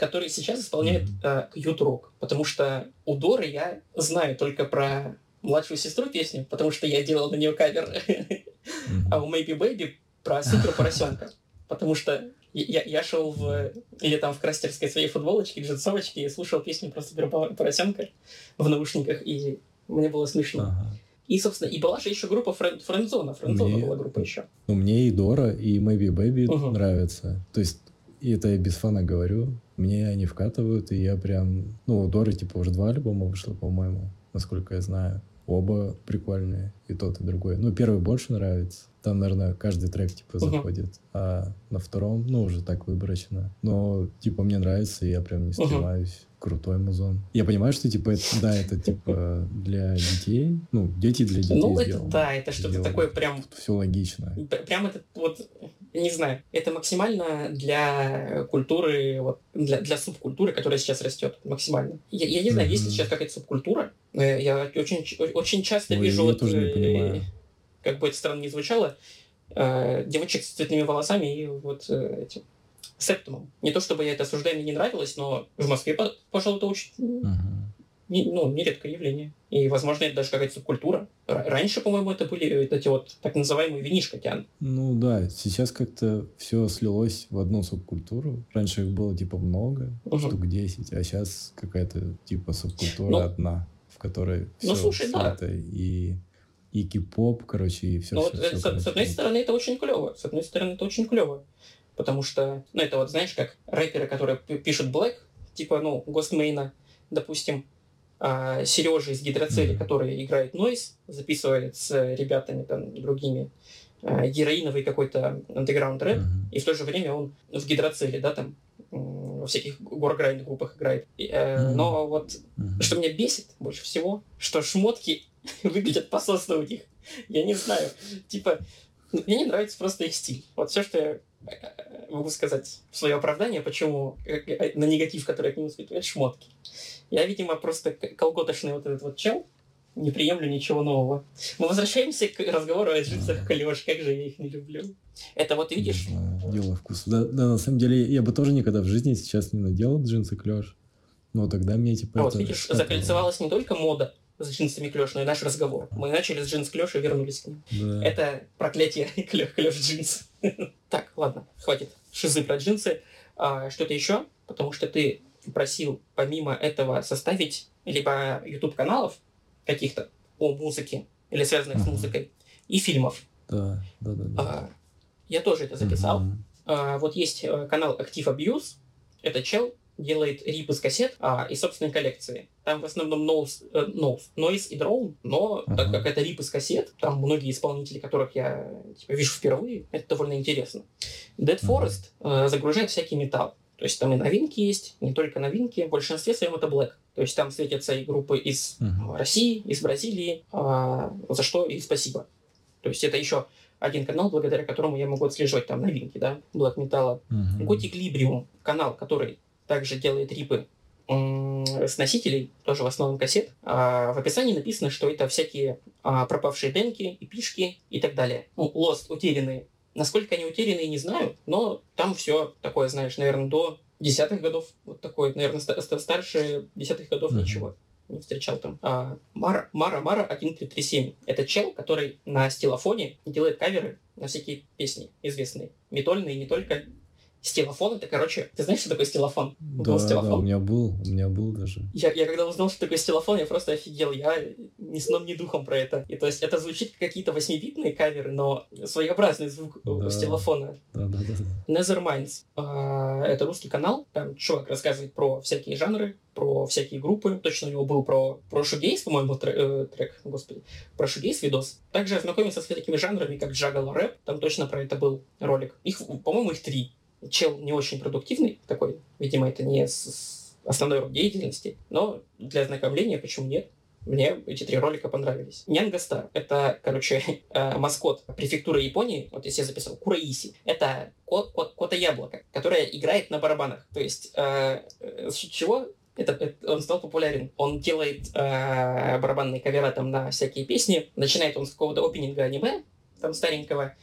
который сейчас исполняет э, Рок, потому что у Доры я знаю только про младшую сестру песню, потому что я делал на нее кавер, а у Maybe Baby про супер поросенка, потому что я, я шел в или там в крастерской своей футболочке, джинсовочке и слушал песню про супер поросенка в наушниках, и мне было смешно. Ага. И, собственно, и была же еще группа Френ... Френдзона. Френдзона мне... была группа еще. Ну, мне и Дора, и Maybe Baby угу. нравятся. То есть, и это я без фана говорю мне они вкатывают, и я прям... Ну, у Доры, типа, уже два альбома вышло, по-моему, насколько я знаю. Оба прикольные, и тот, и другой. Ну, первый больше нравится. Там, наверное, каждый трек, типа, заходит. Uh-huh. А на втором, ну, уже так выборочно. Но, типа, мне нравится, и я прям не стремаюсь. Uh-huh. Крутой музон. Я понимаю, что, типа, это, да, это, типа, для детей. Ну, дети для детей Ну, это, да, это что-то такое прям... Все логично. Прям это вот не знаю, это максимально для культуры, вот, для, для субкультуры, которая сейчас растет, максимально. Я, я не знаю, mm-hmm. есть ли сейчас какая-то субкультура. Э, я очень, очень часто Ой, вижу, вот, э, как бы это странно не звучало, э, девочек с цветными волосами и вот этим септумом. Не то чтобы я это осуждаю, мне не нравилось, но в Москве, пожалуй, это очень uh-huh не, ну, нередкое явление. И, возможно, это даже какая-то субкультура. Раньше, по-моему, это были эти вот так называемые винишкотян. Ну да, сейчас как-то все слилось в одну субкультуру. Раньше их было типа много, угу. штук 10, а сейчас какая-то типа субкультура ну, одна, в которой все ну, слушай, да. и и кип-поп, короче, и все. Ну, вот, все, с, короче. с одной стороны, это очень клево. С одной стороны, это очень клево. Потому что, ну, это вот, знаешь, как рэперы, которые пишут Black, типа, ну, Гостмейна, допустим, а, Сережа из Гидроцели, mm-hmm. который играет Нойс, записывает с ребятами там другими а, героиновый какой-то андеграунд рэп, mm-hmm. и в то же время он в Гидроцеле, да, там во всяких горграйных группах играет. И, э, mm-hmm. Но вот mm-hmm. что меня бесит больше всего, что шмотки выглядят пососно у них. Я не знаю. Типа, мне не нравится просто их стиль. Вот все, что я э, могу сказать в свое оправдание, почему э, на негатив, который я к нему испытываю, это шмотки. Я, видимо, просто колготочный вот этот вот чел, не приемлю ничего нового. Мы возвращаемся к разговору о джинсах Клеш, как же я их не люблю. Это вот видишь... Дело вкуса. Да, да, на самом деле, я бы тоже никогда в жизни сейчас не надел джинсы Клеш. Но тогда мне типа... А вот видишь, закольцевалась не только мода с джинсами Клеш, но и наш разговор. Мы начали с джинс Клеш и вернулись к ним. Да. Это проклятие Клеш джинс. Так, ладно, хватит шизы про джинсы. А, что-то еще? Потому что ты просил помимо этого составить либо YouTube каналов каких-то о музыке или связанных uh-huh. с музыкой и фильмов. Да, да, да. да. А, я тоже это записал. Uh-huh. А, вот есть э, канал Active Abuse. Это чел, делает рип из кассет а, и собственной коллекции. Там в основном nose, э, nose, noise и drone, но uh-huh. так как это рип из кассет, там многие исполнители, которых я типа, вижу впервые, это довольно интересно. Dead Forest uh-huh. э, загружает всякий металл. То есть там и новинки есть, не только новинки, в большинстве своем это Black. То есть там светятся и группы из uh-huh. России, из Бразилии, э, за что и спасибо. То есть это еще один канал, благодаря которому я могу отслеживать там новинки, да, Black Metal. Uh-huh. Gothic Librium, канал, который также делает рипы с носителей, тоже в основном кассет. А в описании написано, что это всякие а, пропавшие демки, эпишки и так далее. Ну, Lost утерянные. Насколько они утерянные, не знаю, но там все такое, знаешь, наверное, до десятых годов. Вот такое, наверное, старше десятых годов mm-hmm. ничего не встречал там. А, Мара, Мара, Мара 1337. Это чел, который на стилофоне делает каверы на всякие песни известные. Метольные, не только Стилофон это, короче, ты знаешь, что такое стилофон? Да, стилофон? да, у меня был, у меня был даже. Я, я когда узнал, что такое стилофон, я просто офигел, я ни сном, ни духом про это. И то есть это звучит как какие-то восьмибитные каверы, но своеобразный звук да. у стилофона. Да, да, да. Netherminds. А, это русский канал, там чувак рассказывает про всякие жанры, про всякие группы. Точно у него был про, про шугейс, по-моему, трек, э, трек, господи, про шугейс видос. Также ознакомился с такими жанрами, как джагал рэп, там точно про это был ролик. Их, по-моему, их три чел не очень продуктивный такой, видимо, это не с основной род деятельности, но для ознакомления почему нет? Мне эти три ролика понравились. Нянга это, короче, э, маскот префектуры Японии, вот если я записал, Кураиси. Это кот, кот, кота яблоко, которая играет на барабанах. То есть, э, с чего это, это, он стал популярен. Он делает э, барабанные кавера там на всякие песни. Начинает он с какого-то опенинга аниме, там старенького,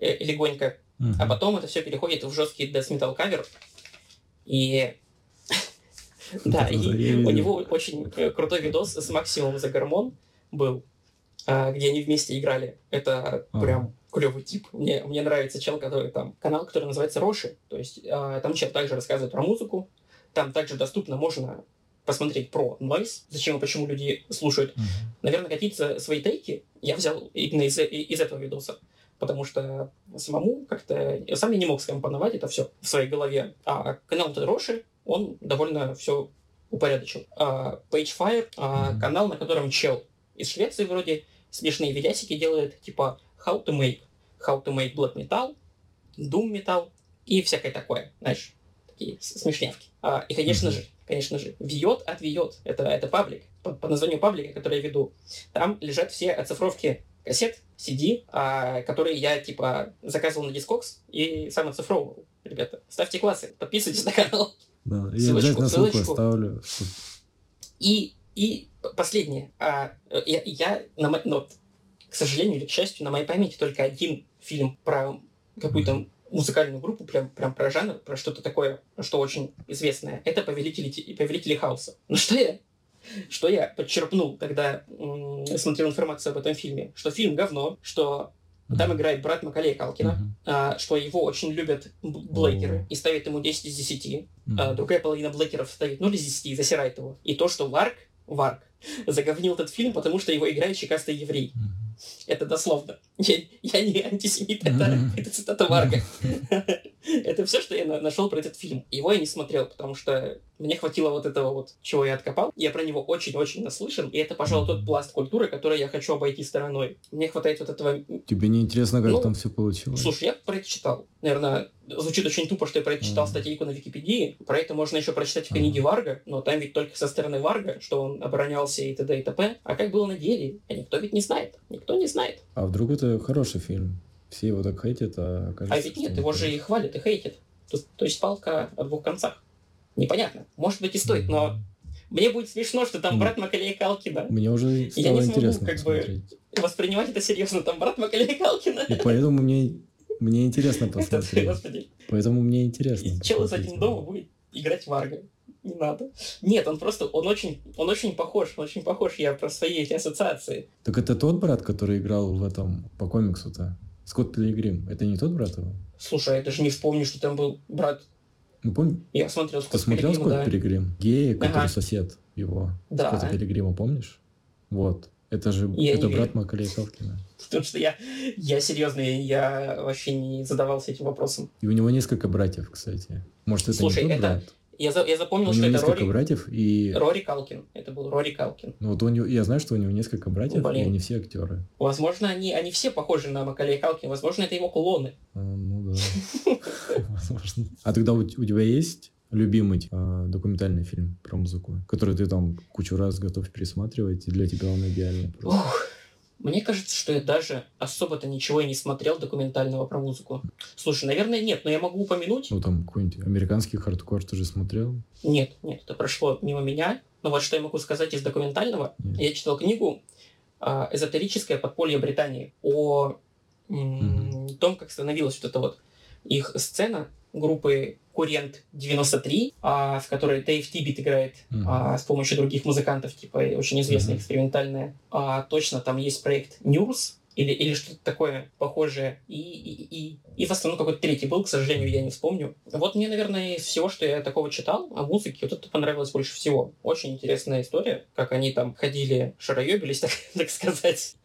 э, легонько Uh-huh. А потом это все переходит в жесткий death metal кавер. И да, и у него очень э, крутой видос с Максимум за гормон был, а, где они вместе играли. Это прям клевый тип. Мне, мне нравится чел, который там, канал, который называется Роши. То есть а, там чел также рассказывает про музыку. Там также доступно можно посмотреть про нойз, зачем и почему люди слушают. Наверное, какие-то свои тейки я взял именно из, из этого видоса потому что самому как-то... Сам я не мог скомпоновать это все в своей голове. А канал Тедроши, он довольно все упорядочил. А Pagefire, а, mm-hmm. канал, на котором чел из Швеции вроде смешные видясики делает, типа How to make, How to make Black Metal, Doom Metal и всякое такое, знаешь, такие смешнявки. А, и, конечно mm-hmm. же, конечно же, Виот от Виот, это, это паблик, по, по названию паблика, который я веду, там лежат все оцифровки кассет, CD, а, которые я, типа, заказывал на Discogs и сам оцифровывал. Ребята, ставьте классы, подписывайтесь на канал. Да, я ссылочку, обязательно ссылку оставлю. И, и последнее. А, я, я на, ну, к сожалению или к счастью, на моей памяти только один фильм про какую-то музыкальную группу, прям, прям про жанр, про что-то такое, что очень известное. Это «Повелители, повелители хаоса». Ну что я что я подчерпнул, когда смотрел информацию об этом фильме? Что фильм говно, что там играет брат Макалея Калкина, а, что его очень любят блейкеры и ставят ему 10 из 10. А, другая половина блейкеров ставит 0 из 10 и засирает его. И то, что Варк, Варк, заговнил этот фильм, потому что его играет чекастый еврей. Это дословно. Я, я не антисемит, это, это цитата Варга. это все, что я нашел про этот фильм. Его я не смотрел, потому что мне хватило вот этого вот, чего я откопал. Я про него очень-очень наслышан, и это, пожалуй, тот пласт культуры, который я хочу обойти стороной. Мне хватает вот этого... Тебе не интересно, как ну, там все получилось? Слушай, я про это читал. Наверное, звучит очень тупо, что я про это читал статейку на Википедии. Про это можно еще прочитать в книге. Варга, но там ведь только со стороны Варга, что он оборонялся и т.д. и т.п. А как было на деле? А никто ведь не знает. Никто не знает. А вдруг это хороший фильм? Все его так хейтят, а кажется, А ведь нет, его же и хвалят, и хейтят. То, то есть палка о двух концах. Непонятно. Может быть и стоит, но мне будет смешно, что там брат Макалея Калкина. Мне уже стало Я не смогу, интересно как бы воспринимать это серьезно. Там брат Макалея Калкина. И поэтому мне, мне интересно посмотреть. Господи. Поэтому мне интересно. И чел из один дома будет играть в Арго. Не надо. Нет, он просто, он очень, он очень похож, он очень похож, я про свои эти ассоциации. Так это тот брат, который играл в этом, по комиксу-то? Скотт Пилигрим. Это не тот брат его? Слушай, я даже не вспомню, что там был брат. Ну, помню. Я смотрел Скотт Ты смотрел Скотт да. Пилигрим? Гея, который ага. сосед его. Да. Скотта Пилигрима, помнишь? Вот. Это же я это брат верю. Макалея Калкина. Потому что я, я серьезно, я вообще не задавался этим вопросом. И у него несколько братьев, кстати. Может, это Слушай, не тот это, брат? Я, за, я запомнил, у что это несколько Рори... братьев и... Рори Калкин. Это был Рори Калкин. Ну вот у него, я знаю, что у него несколько братьев, Блин. и они все актеры. Возможно, они, они все похожи на Макалея Калкина. Возможно, это его клоны. А, ну да. Возможно. А тогда у, у тебя есть любимый э, документальный фильм про музыку, который ты там кучу раз готов пересматривать, и для тебя он идеальный просто? Ух. Мне кажется, что я даже особо-то ничего и не смотрел документального про музыку. Слушай, наверное, нет, но я могу упомянуть. Ну, там какой-нибудь американский хардкор ты же смотрел? Нет, нет, это прошло мимо меня. Но вот что я могу сказать из документального. Нет. Я читал книгу а, «Эзотерическое подполье Британии» о м, Мгм. том, как становилась вот эта вот их сцена группы Current 93, а, в которой Дэйв Тибет играет Мгм. а, с помощью других музыкантов, типа очень известная Мгм. экспериментальная. А, точно, там есть проект Nurse или, или что-то такое похожее. И, и, и, и в основном какой-то третий был, к сожалению, я не вспомню. Вот мне, наверное, из всего, что я такого читал о музыке, вот это понравилось больше всего. Очень интересная история, как они там ходили, шароебились, так, так сказать,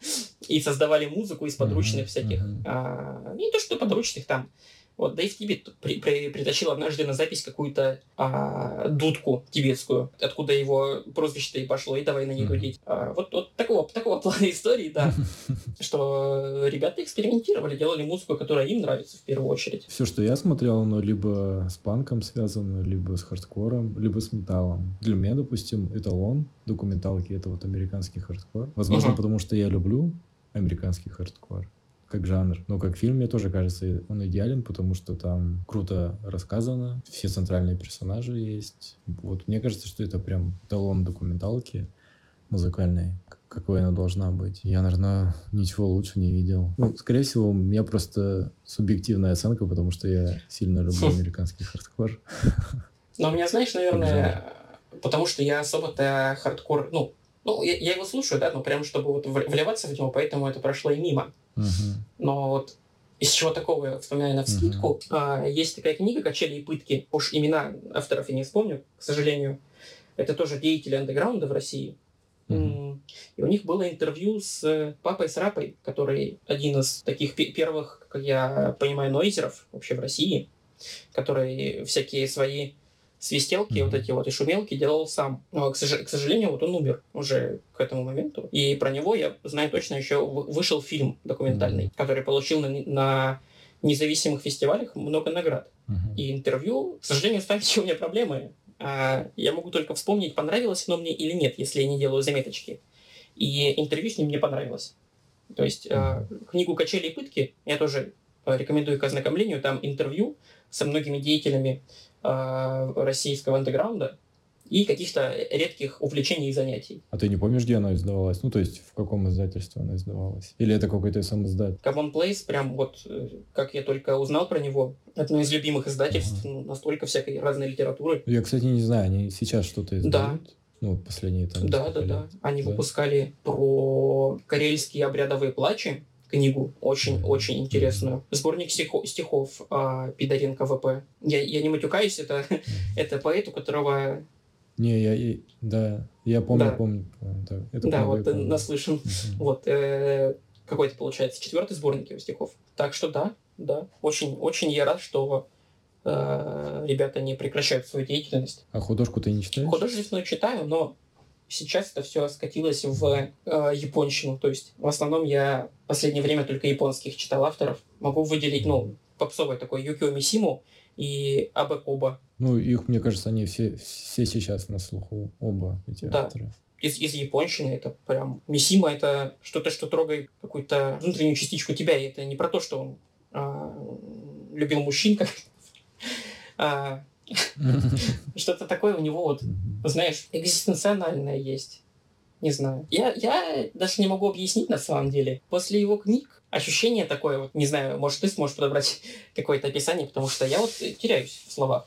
и создавали музыку из подручных Мгм, всяких. мгм. А, не то, что подручных там. Вот Дэйв Тибет при- при- притащил однажды на запись какую-то а, дудку тибетскую, откуда его прозвище-то и пошло, и давай на ней Мгм. дудить. А, вот, вот такого, такого плана истории, да, что ребята экспериментировали, делали музыку, которая им нравится в первую очередь. Все, что я смотрел, оно либо с панком связано, либо с хардкором, либо с металлом. Для меня, допустим, эталон документалки — это вот американский хардкор. Возможно, потому что я люблю американский хардкор как жанр. Но как фильм, мне тоже кажется, он идеален, потому что там круто рассказано, все центральные персонажи есть. Вот мне кажется, что это прям эталон документалки музыкальной, какой она должна быть. Я, наверное, ничего лучше не видел. Ну, скорее всего, у меня просто субъективная оценка, потому что я сильно люблю американский хардкор. Но у меня, знаешь, наверное, потому что я особо-то хардкор, ну, ну я, я его слушаю, да, но прям чтобы вот вливаться в него, поэтому это прошло и мимо. Мгм. Но вот из чего такого я вспоминаю на вскидку, а, есть такая книга «Качели и пытки». Уж имена авторов я не вспомню, к сожалению. Это тоже деятели андеграунда в России. М, И у них было интервью с папой Срапой, который один из таких пе- первых, как я понимаю, нойзеров вообще в России, который всякие свои свистелки, Мгм. вот эти вот и шумелки делал сам. Но, к, сож- к сожалению, вот он умер уже к этому моменту. И про него я знаю точно еще вышел фильм документальный, Мгм. который получил на, на независимых фестивалях много наград. Мгм. И интервью, к сожалению, с памятью у меня проблемы. А, я могу только вспомнить, понравилось оно мне или нет, если я не делаю заметочки. И интервью с ним мне понравилось. То есть а, книгу «Качели и пытки» я тоже а, рекомендую к ознакомлению. Там интервью со многими деятелями а, российского андеграунда и каких-то редких увлечений и занятий. А ты не помнишь, где она издавалась? Ну, то есть, в каком издательстве она издавалась? Или это какой-то сам издат? Common Place, прям вот, э, как я только узнал про него, одно из любимых издательств, ну, настолько всякой разной литературы. Я, кстати, не знаю, они сейчас что-то издают? Ну, вот последние там... Да, да, да. Они Да. выпускали про карельские обрядовые плачи книгу, очень-очень интересную. Сборник стихо- стихов а, Пидоренко ВП. Я, я не матюкаюсь, это, это поэт, у которого... Не, я... и- Да, я помню, Да. помню. помню, да, это да, вот э, помню. наслышан. Вот, э, какой-то, получается, четвертый сборник его стихов. Так что да, да, очень, очень я рад, что э, ребята не прекращают свою деятельность. А художку ты не читаешь? Художественную читаю, но сейчас это все скатилось в э, японщину. То есть в основном я последнее время только японских читал авторов. Могу выделить, ну, попсовый такой Юкио Мисиму и Абе Коба. Ну, их, мне кажется, они все, все сейчас на слуху, оба эти Да. авторы. Из, из японщины это прям... Мисима это что-то, что трогает какую-то внутреннюю частичку тебя. И это не про то, что он а, любил мужчин, как... а, что-то такое у него вот знаешь, экзистенциональное есть. Не знаю. Я, я даже не могу объяснить на самом деле. После его книг ощущение такое, вот, не знаю, может, ты сможешь подобрать какое-то описание, потому что я вот теряюсь в словах.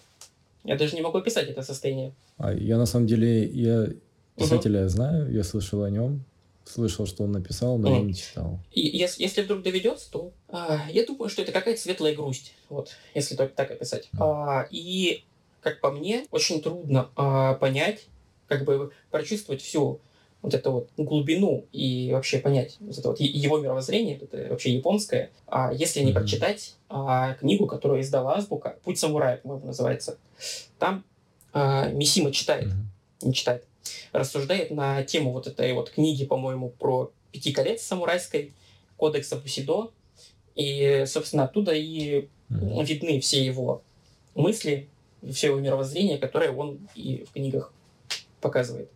Я даже не могу описать это состояние. А я на самом деле, я писателя знаю, я слышал о нем, слышал, что он написал, но я Мгм. не читал. И если, если вдруг доведется, то а, я думаю, что это какая-то светлая грусть, вот, если только так описать. А, и, как по мне, очень трудно а, понять, как бы прочувствовать всю вот эту вот глубину и вообще понять вот это вот его мировоззрение, это вообще японское. А если не прочитать а, книгу, которую издала Азбука, «Путь самурая», по-моему, называется, там а, Мисима читает, не читает, рассуждает на тему вот этой вот книги, по-моему, про пяти колец самурайской, кодекса Бусидо, и, собственно, оттуда и видны все его мысли, все его мировоззрение, которое он и в книгах показывает.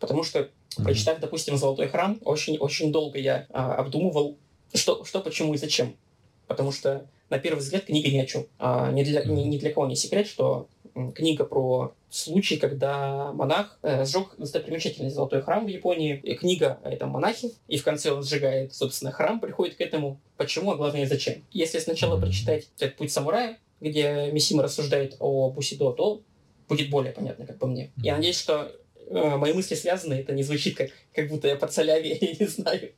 Потому что, mm-hmm. прочитав, допустим, «Золотой храм», очень-очень долго я а, обдумывал, что, что, почему и зачем. Потому что, на первый взгляд, книга ни о чем. А, ни, для, ни, ни для кого не секрет, что книга про случай, когда монах э, сжег достопримечательный золотой храм в Японии. И книга о этом монахе, и в конце он сжигает, собственно, храм, приходит к этому. Почему, а главное, зачем? Если сначала прочитать этот «Путь самурая», где Мисима рассуждает о Бусидо, то будет более понятно, как по мне. Я надеюсь, что мои мысли связаны, это не звучит как, как будто я подсоляве, я не знаю.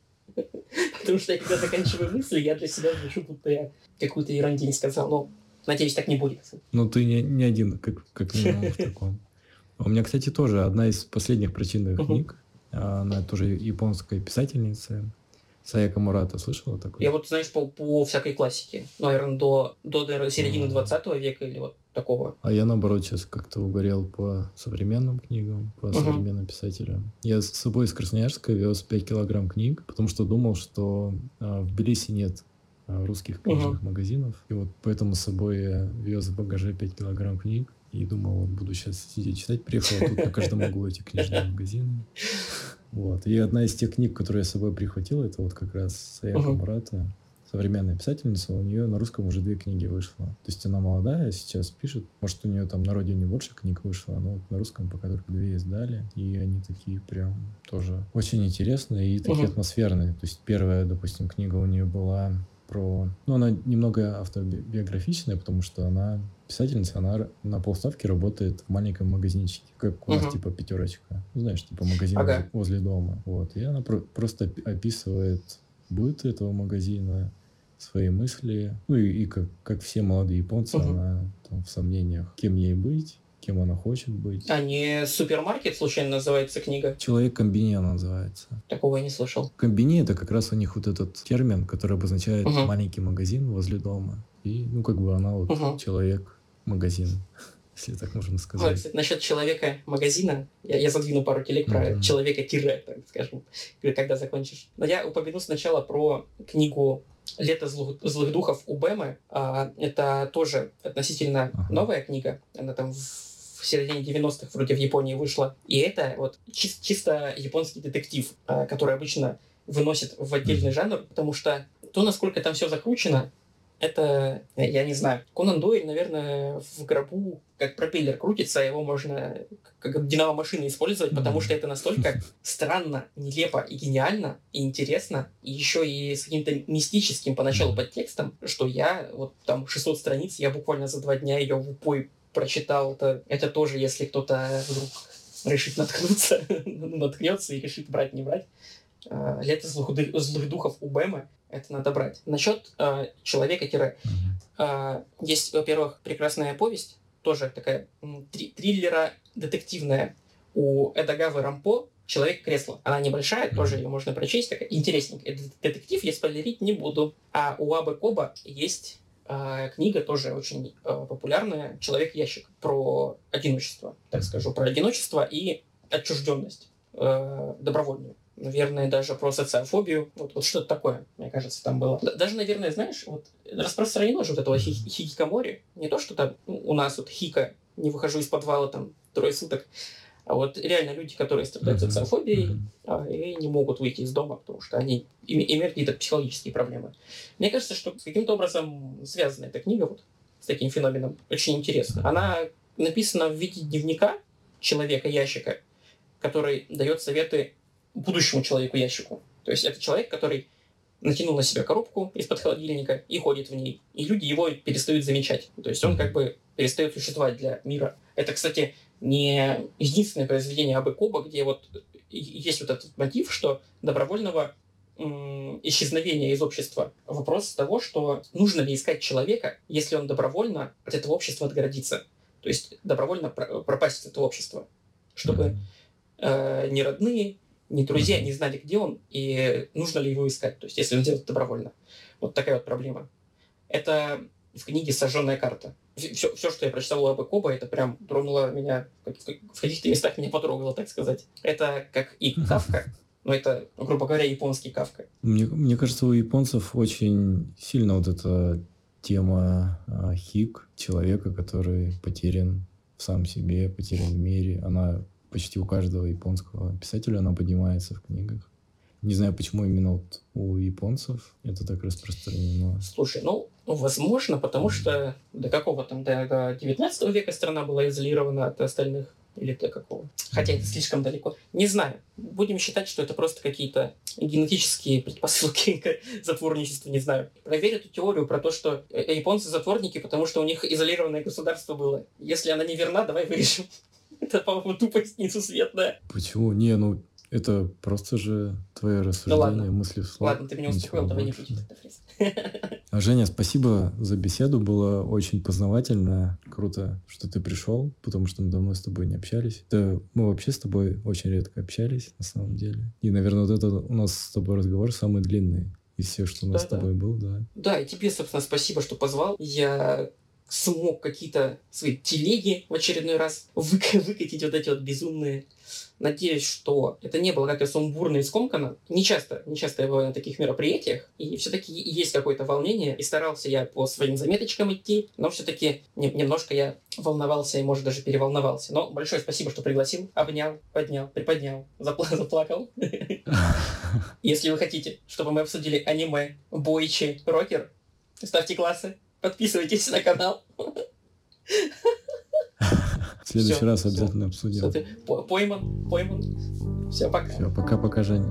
Потому что я когда заканчиваю мысли, я для себя звучу, будто я какую-то ерундень сказал. Но надеюсь, так не будет. Ну, ты не, не один, как, как минимум, в таком. У меня, кстати, тоже одна из последних прочитанных книг. Она тоже японская писательница. Саяка Мурата слышала такое? Я вот, знаешь, по, по всякой классике. Наверное, до, до середины 20 века или вот такого. А я, наоборот, сейчас как-то угорел по современным книгам, по uh-huh. современным писателям. Я с собой из Красноярска вез 5 килограмм книг, потому что думал, что а, в Тбилиси нет а, русских книжных uh-huh. магазинов. И вот поэтому с собой я вез в багаже 5 килограмм книг. И думал, вот буду сейчас сидеть читать. Приехал, а тут на каждом углу эти книжные магазины. Вот. И одна из тех книг, которые я с собой прихватил, это вот как раз Саяка uh-huh. Мурата, современная писательница, у нее на русском уже две книги вышло. То есть она молодая, сейчас пишет. Может, у нее там на родине больше книг вышло, но вот на русском пока только две издали. И они такие прям тоже очень интересные и такие uh-huh. атмосферные. То есть первая, допустим, книга у нее была про... Ну, она немного автобиографичная, потому что она писательница, она на полставки работает в маленьком магазинчике, как у нас, типа, пятерочка. Ну, знаешь, типа магазин ага. возле дома. Вот. И она про- просто описывает быт этого магазина, свои мысли. Ну, и, и как, как все молодые японцы, uh-huh. она там в сомнениях, кем ей быть, кем она хочет быть. А не супермаркет, случайно, называется книга? Человек комбини она называется. Такого я не слышал. Комбини это как раз у них вот этот термин, который обозначает угу. маленький магазин возле дома. И, ну, как бы она вот угу. человек-магазин если так можно сказать. Ну, кстати, насчет человека-магазина, я, я задвину пару телег про mm-hmm. человека-тире, так скажем, когда закончишь. Но я упомяну сначала про книгу «Лето злых, злых духов» у Бэмы. А, это тоже относительно uh-huh. новая книга. Она там в в середине 90-х вроде в Японии вышла. И это вот чи- чисто японский детектив, э, который обычно выносит в отдельный жанр, потому что то, насколько там все закручено, это, я не знаю, Конан Дойль, наверное, в гробу как пропеллер крутится, а его можно как динамо-машину использовать, потому что это настолько странно, нелепо и гениально, и интересно, и еще и с каким-то мистическим поначалу подтекстом, что я, вот там 600 страниц, я буквально за два дня ее в упой прочитал, это, это тоже, если кто-то вдруг решит наткнуться, наткнется и решит брать, не брать. А, Лето злых, злых духов у Бэма это надо брать. Насчет э, человека-тире. Э, есть, во-первых, прекрасная повесть, тоже такая три триллера детективная у Эдагавы Рампо «Человек-кресло». Она небольшая, тоже ее можно прочесть, такая интересненькая. Детектив я спойлерить не буду. А у Абы Коба есть а, книга тоже очень а, популярная «Человек-ящик» про одиночество, так скажу, про одиночество и отчужденность э, добровольную. Наверное, даже про социофобию. Вот, вот что-то такое, мне кажется, там было. Даже, наверное, знаешь, вот распространено же вот этого хи- хикикамори. Не то, что там ну, у нас вот хика, не выхожу из подвала там трое суток, а вот реально люди, которые страдают mm-hmm. социофобией mm-hmm. и не могут выйти из дома, потому что они имеют какие-то психологические проблемы. Мне кажется, что каким-то образом связана эта книга вот с таким феноменом. Очень интересно. Она написана в виде дневника человека-ящика, который дает советы будущему человеку-ящику. То есть это человек, который натянул на себя коробку из-под холодильника и ходит в ней. И люди его перестают замечать. То есть он как бы перестает существовать для мира. Это, кстати, не единственное произведение Абы Коба, где вот есть вот этот мотив, что добровольного исчезновения из общества. Вопрос того, что нужно ли искать человека, если он добровольно от этого общества отгородится. То есть добровольно пропасть из этого общества. Чтобы э, ни родные, не друзья не знали, где он и нужно ли его искать, то есть если он делает добровольно. Вот такая вот проблема. Это в книге «Сожженная карта». Все, все, что я прочитал у Абы Коба, это прям тронуло меня, в каких-то местах меня потрогало, так сказать. Это как и Кавка, но это, грубо говоря, японский Кавка. Мне, мне кажется, у японцев очень сильно вот эта тема а, хик, человека, который потерян в сам себе, потерян в мире, она почти у каждого японского писателя она поднимается в книгах. Не знаю, почему именно вот у японцев это так распространено. Слушай, ну, ну возможно, потому что до какого там, до, до 19 века страна была изолирована от остальных или до какого? Хотя это слишком далеко. Не знаю. Будем считать, что это просто какие-то генетические предпосылки к затворничеству, не знаю. Проверь эту теорию про то, что э, японцы затворники, потому что у них изолированное государство было. Если она не верна, давай вырежем. Это, по-моему, тупость несусветная. Почему? Не, ну это просто же твое рассуждение, ну, мысли вслух. Ладно, ты меня успокоил, давай не будем а, Женя, спасибо за беседу, было очень познавательно, круто, что ты пришел, потому что мы давно с тобой не общались. Да, мы вообще с тобой очень редко общались, на самом деле. И, наверное, вот это у нас с тобой разговор самый длинный из всех, что у нас да, с тобой да. был, да. Да, и тебе, собственно, спасибо, что позвал. Я смог какие-то свои телеги в очередной раз выкатить вот эти вот безумные. Надеюсь, что это не было как-то сумбурно и скомкано. Не часто, не часто я бываю на таких мероприятиях, и все-таки есть какое-то волнение, и старался я по своим заметочкам идти, но все-таки не, немножко я волновался и, может, даже переволновался. Но большое спасибо, что пригласил, обнял, поднял, приподнял, запла- заплакал. Если вы хотите, чтобы мы обсудили аниме, бойчи, рокер, ставьте классы. Подписывайтесь на канал. В следующий все, раз обязательно все. обсудим. Все, ты пойман, пойман. Все, пока. Все, пока-пока, Женя.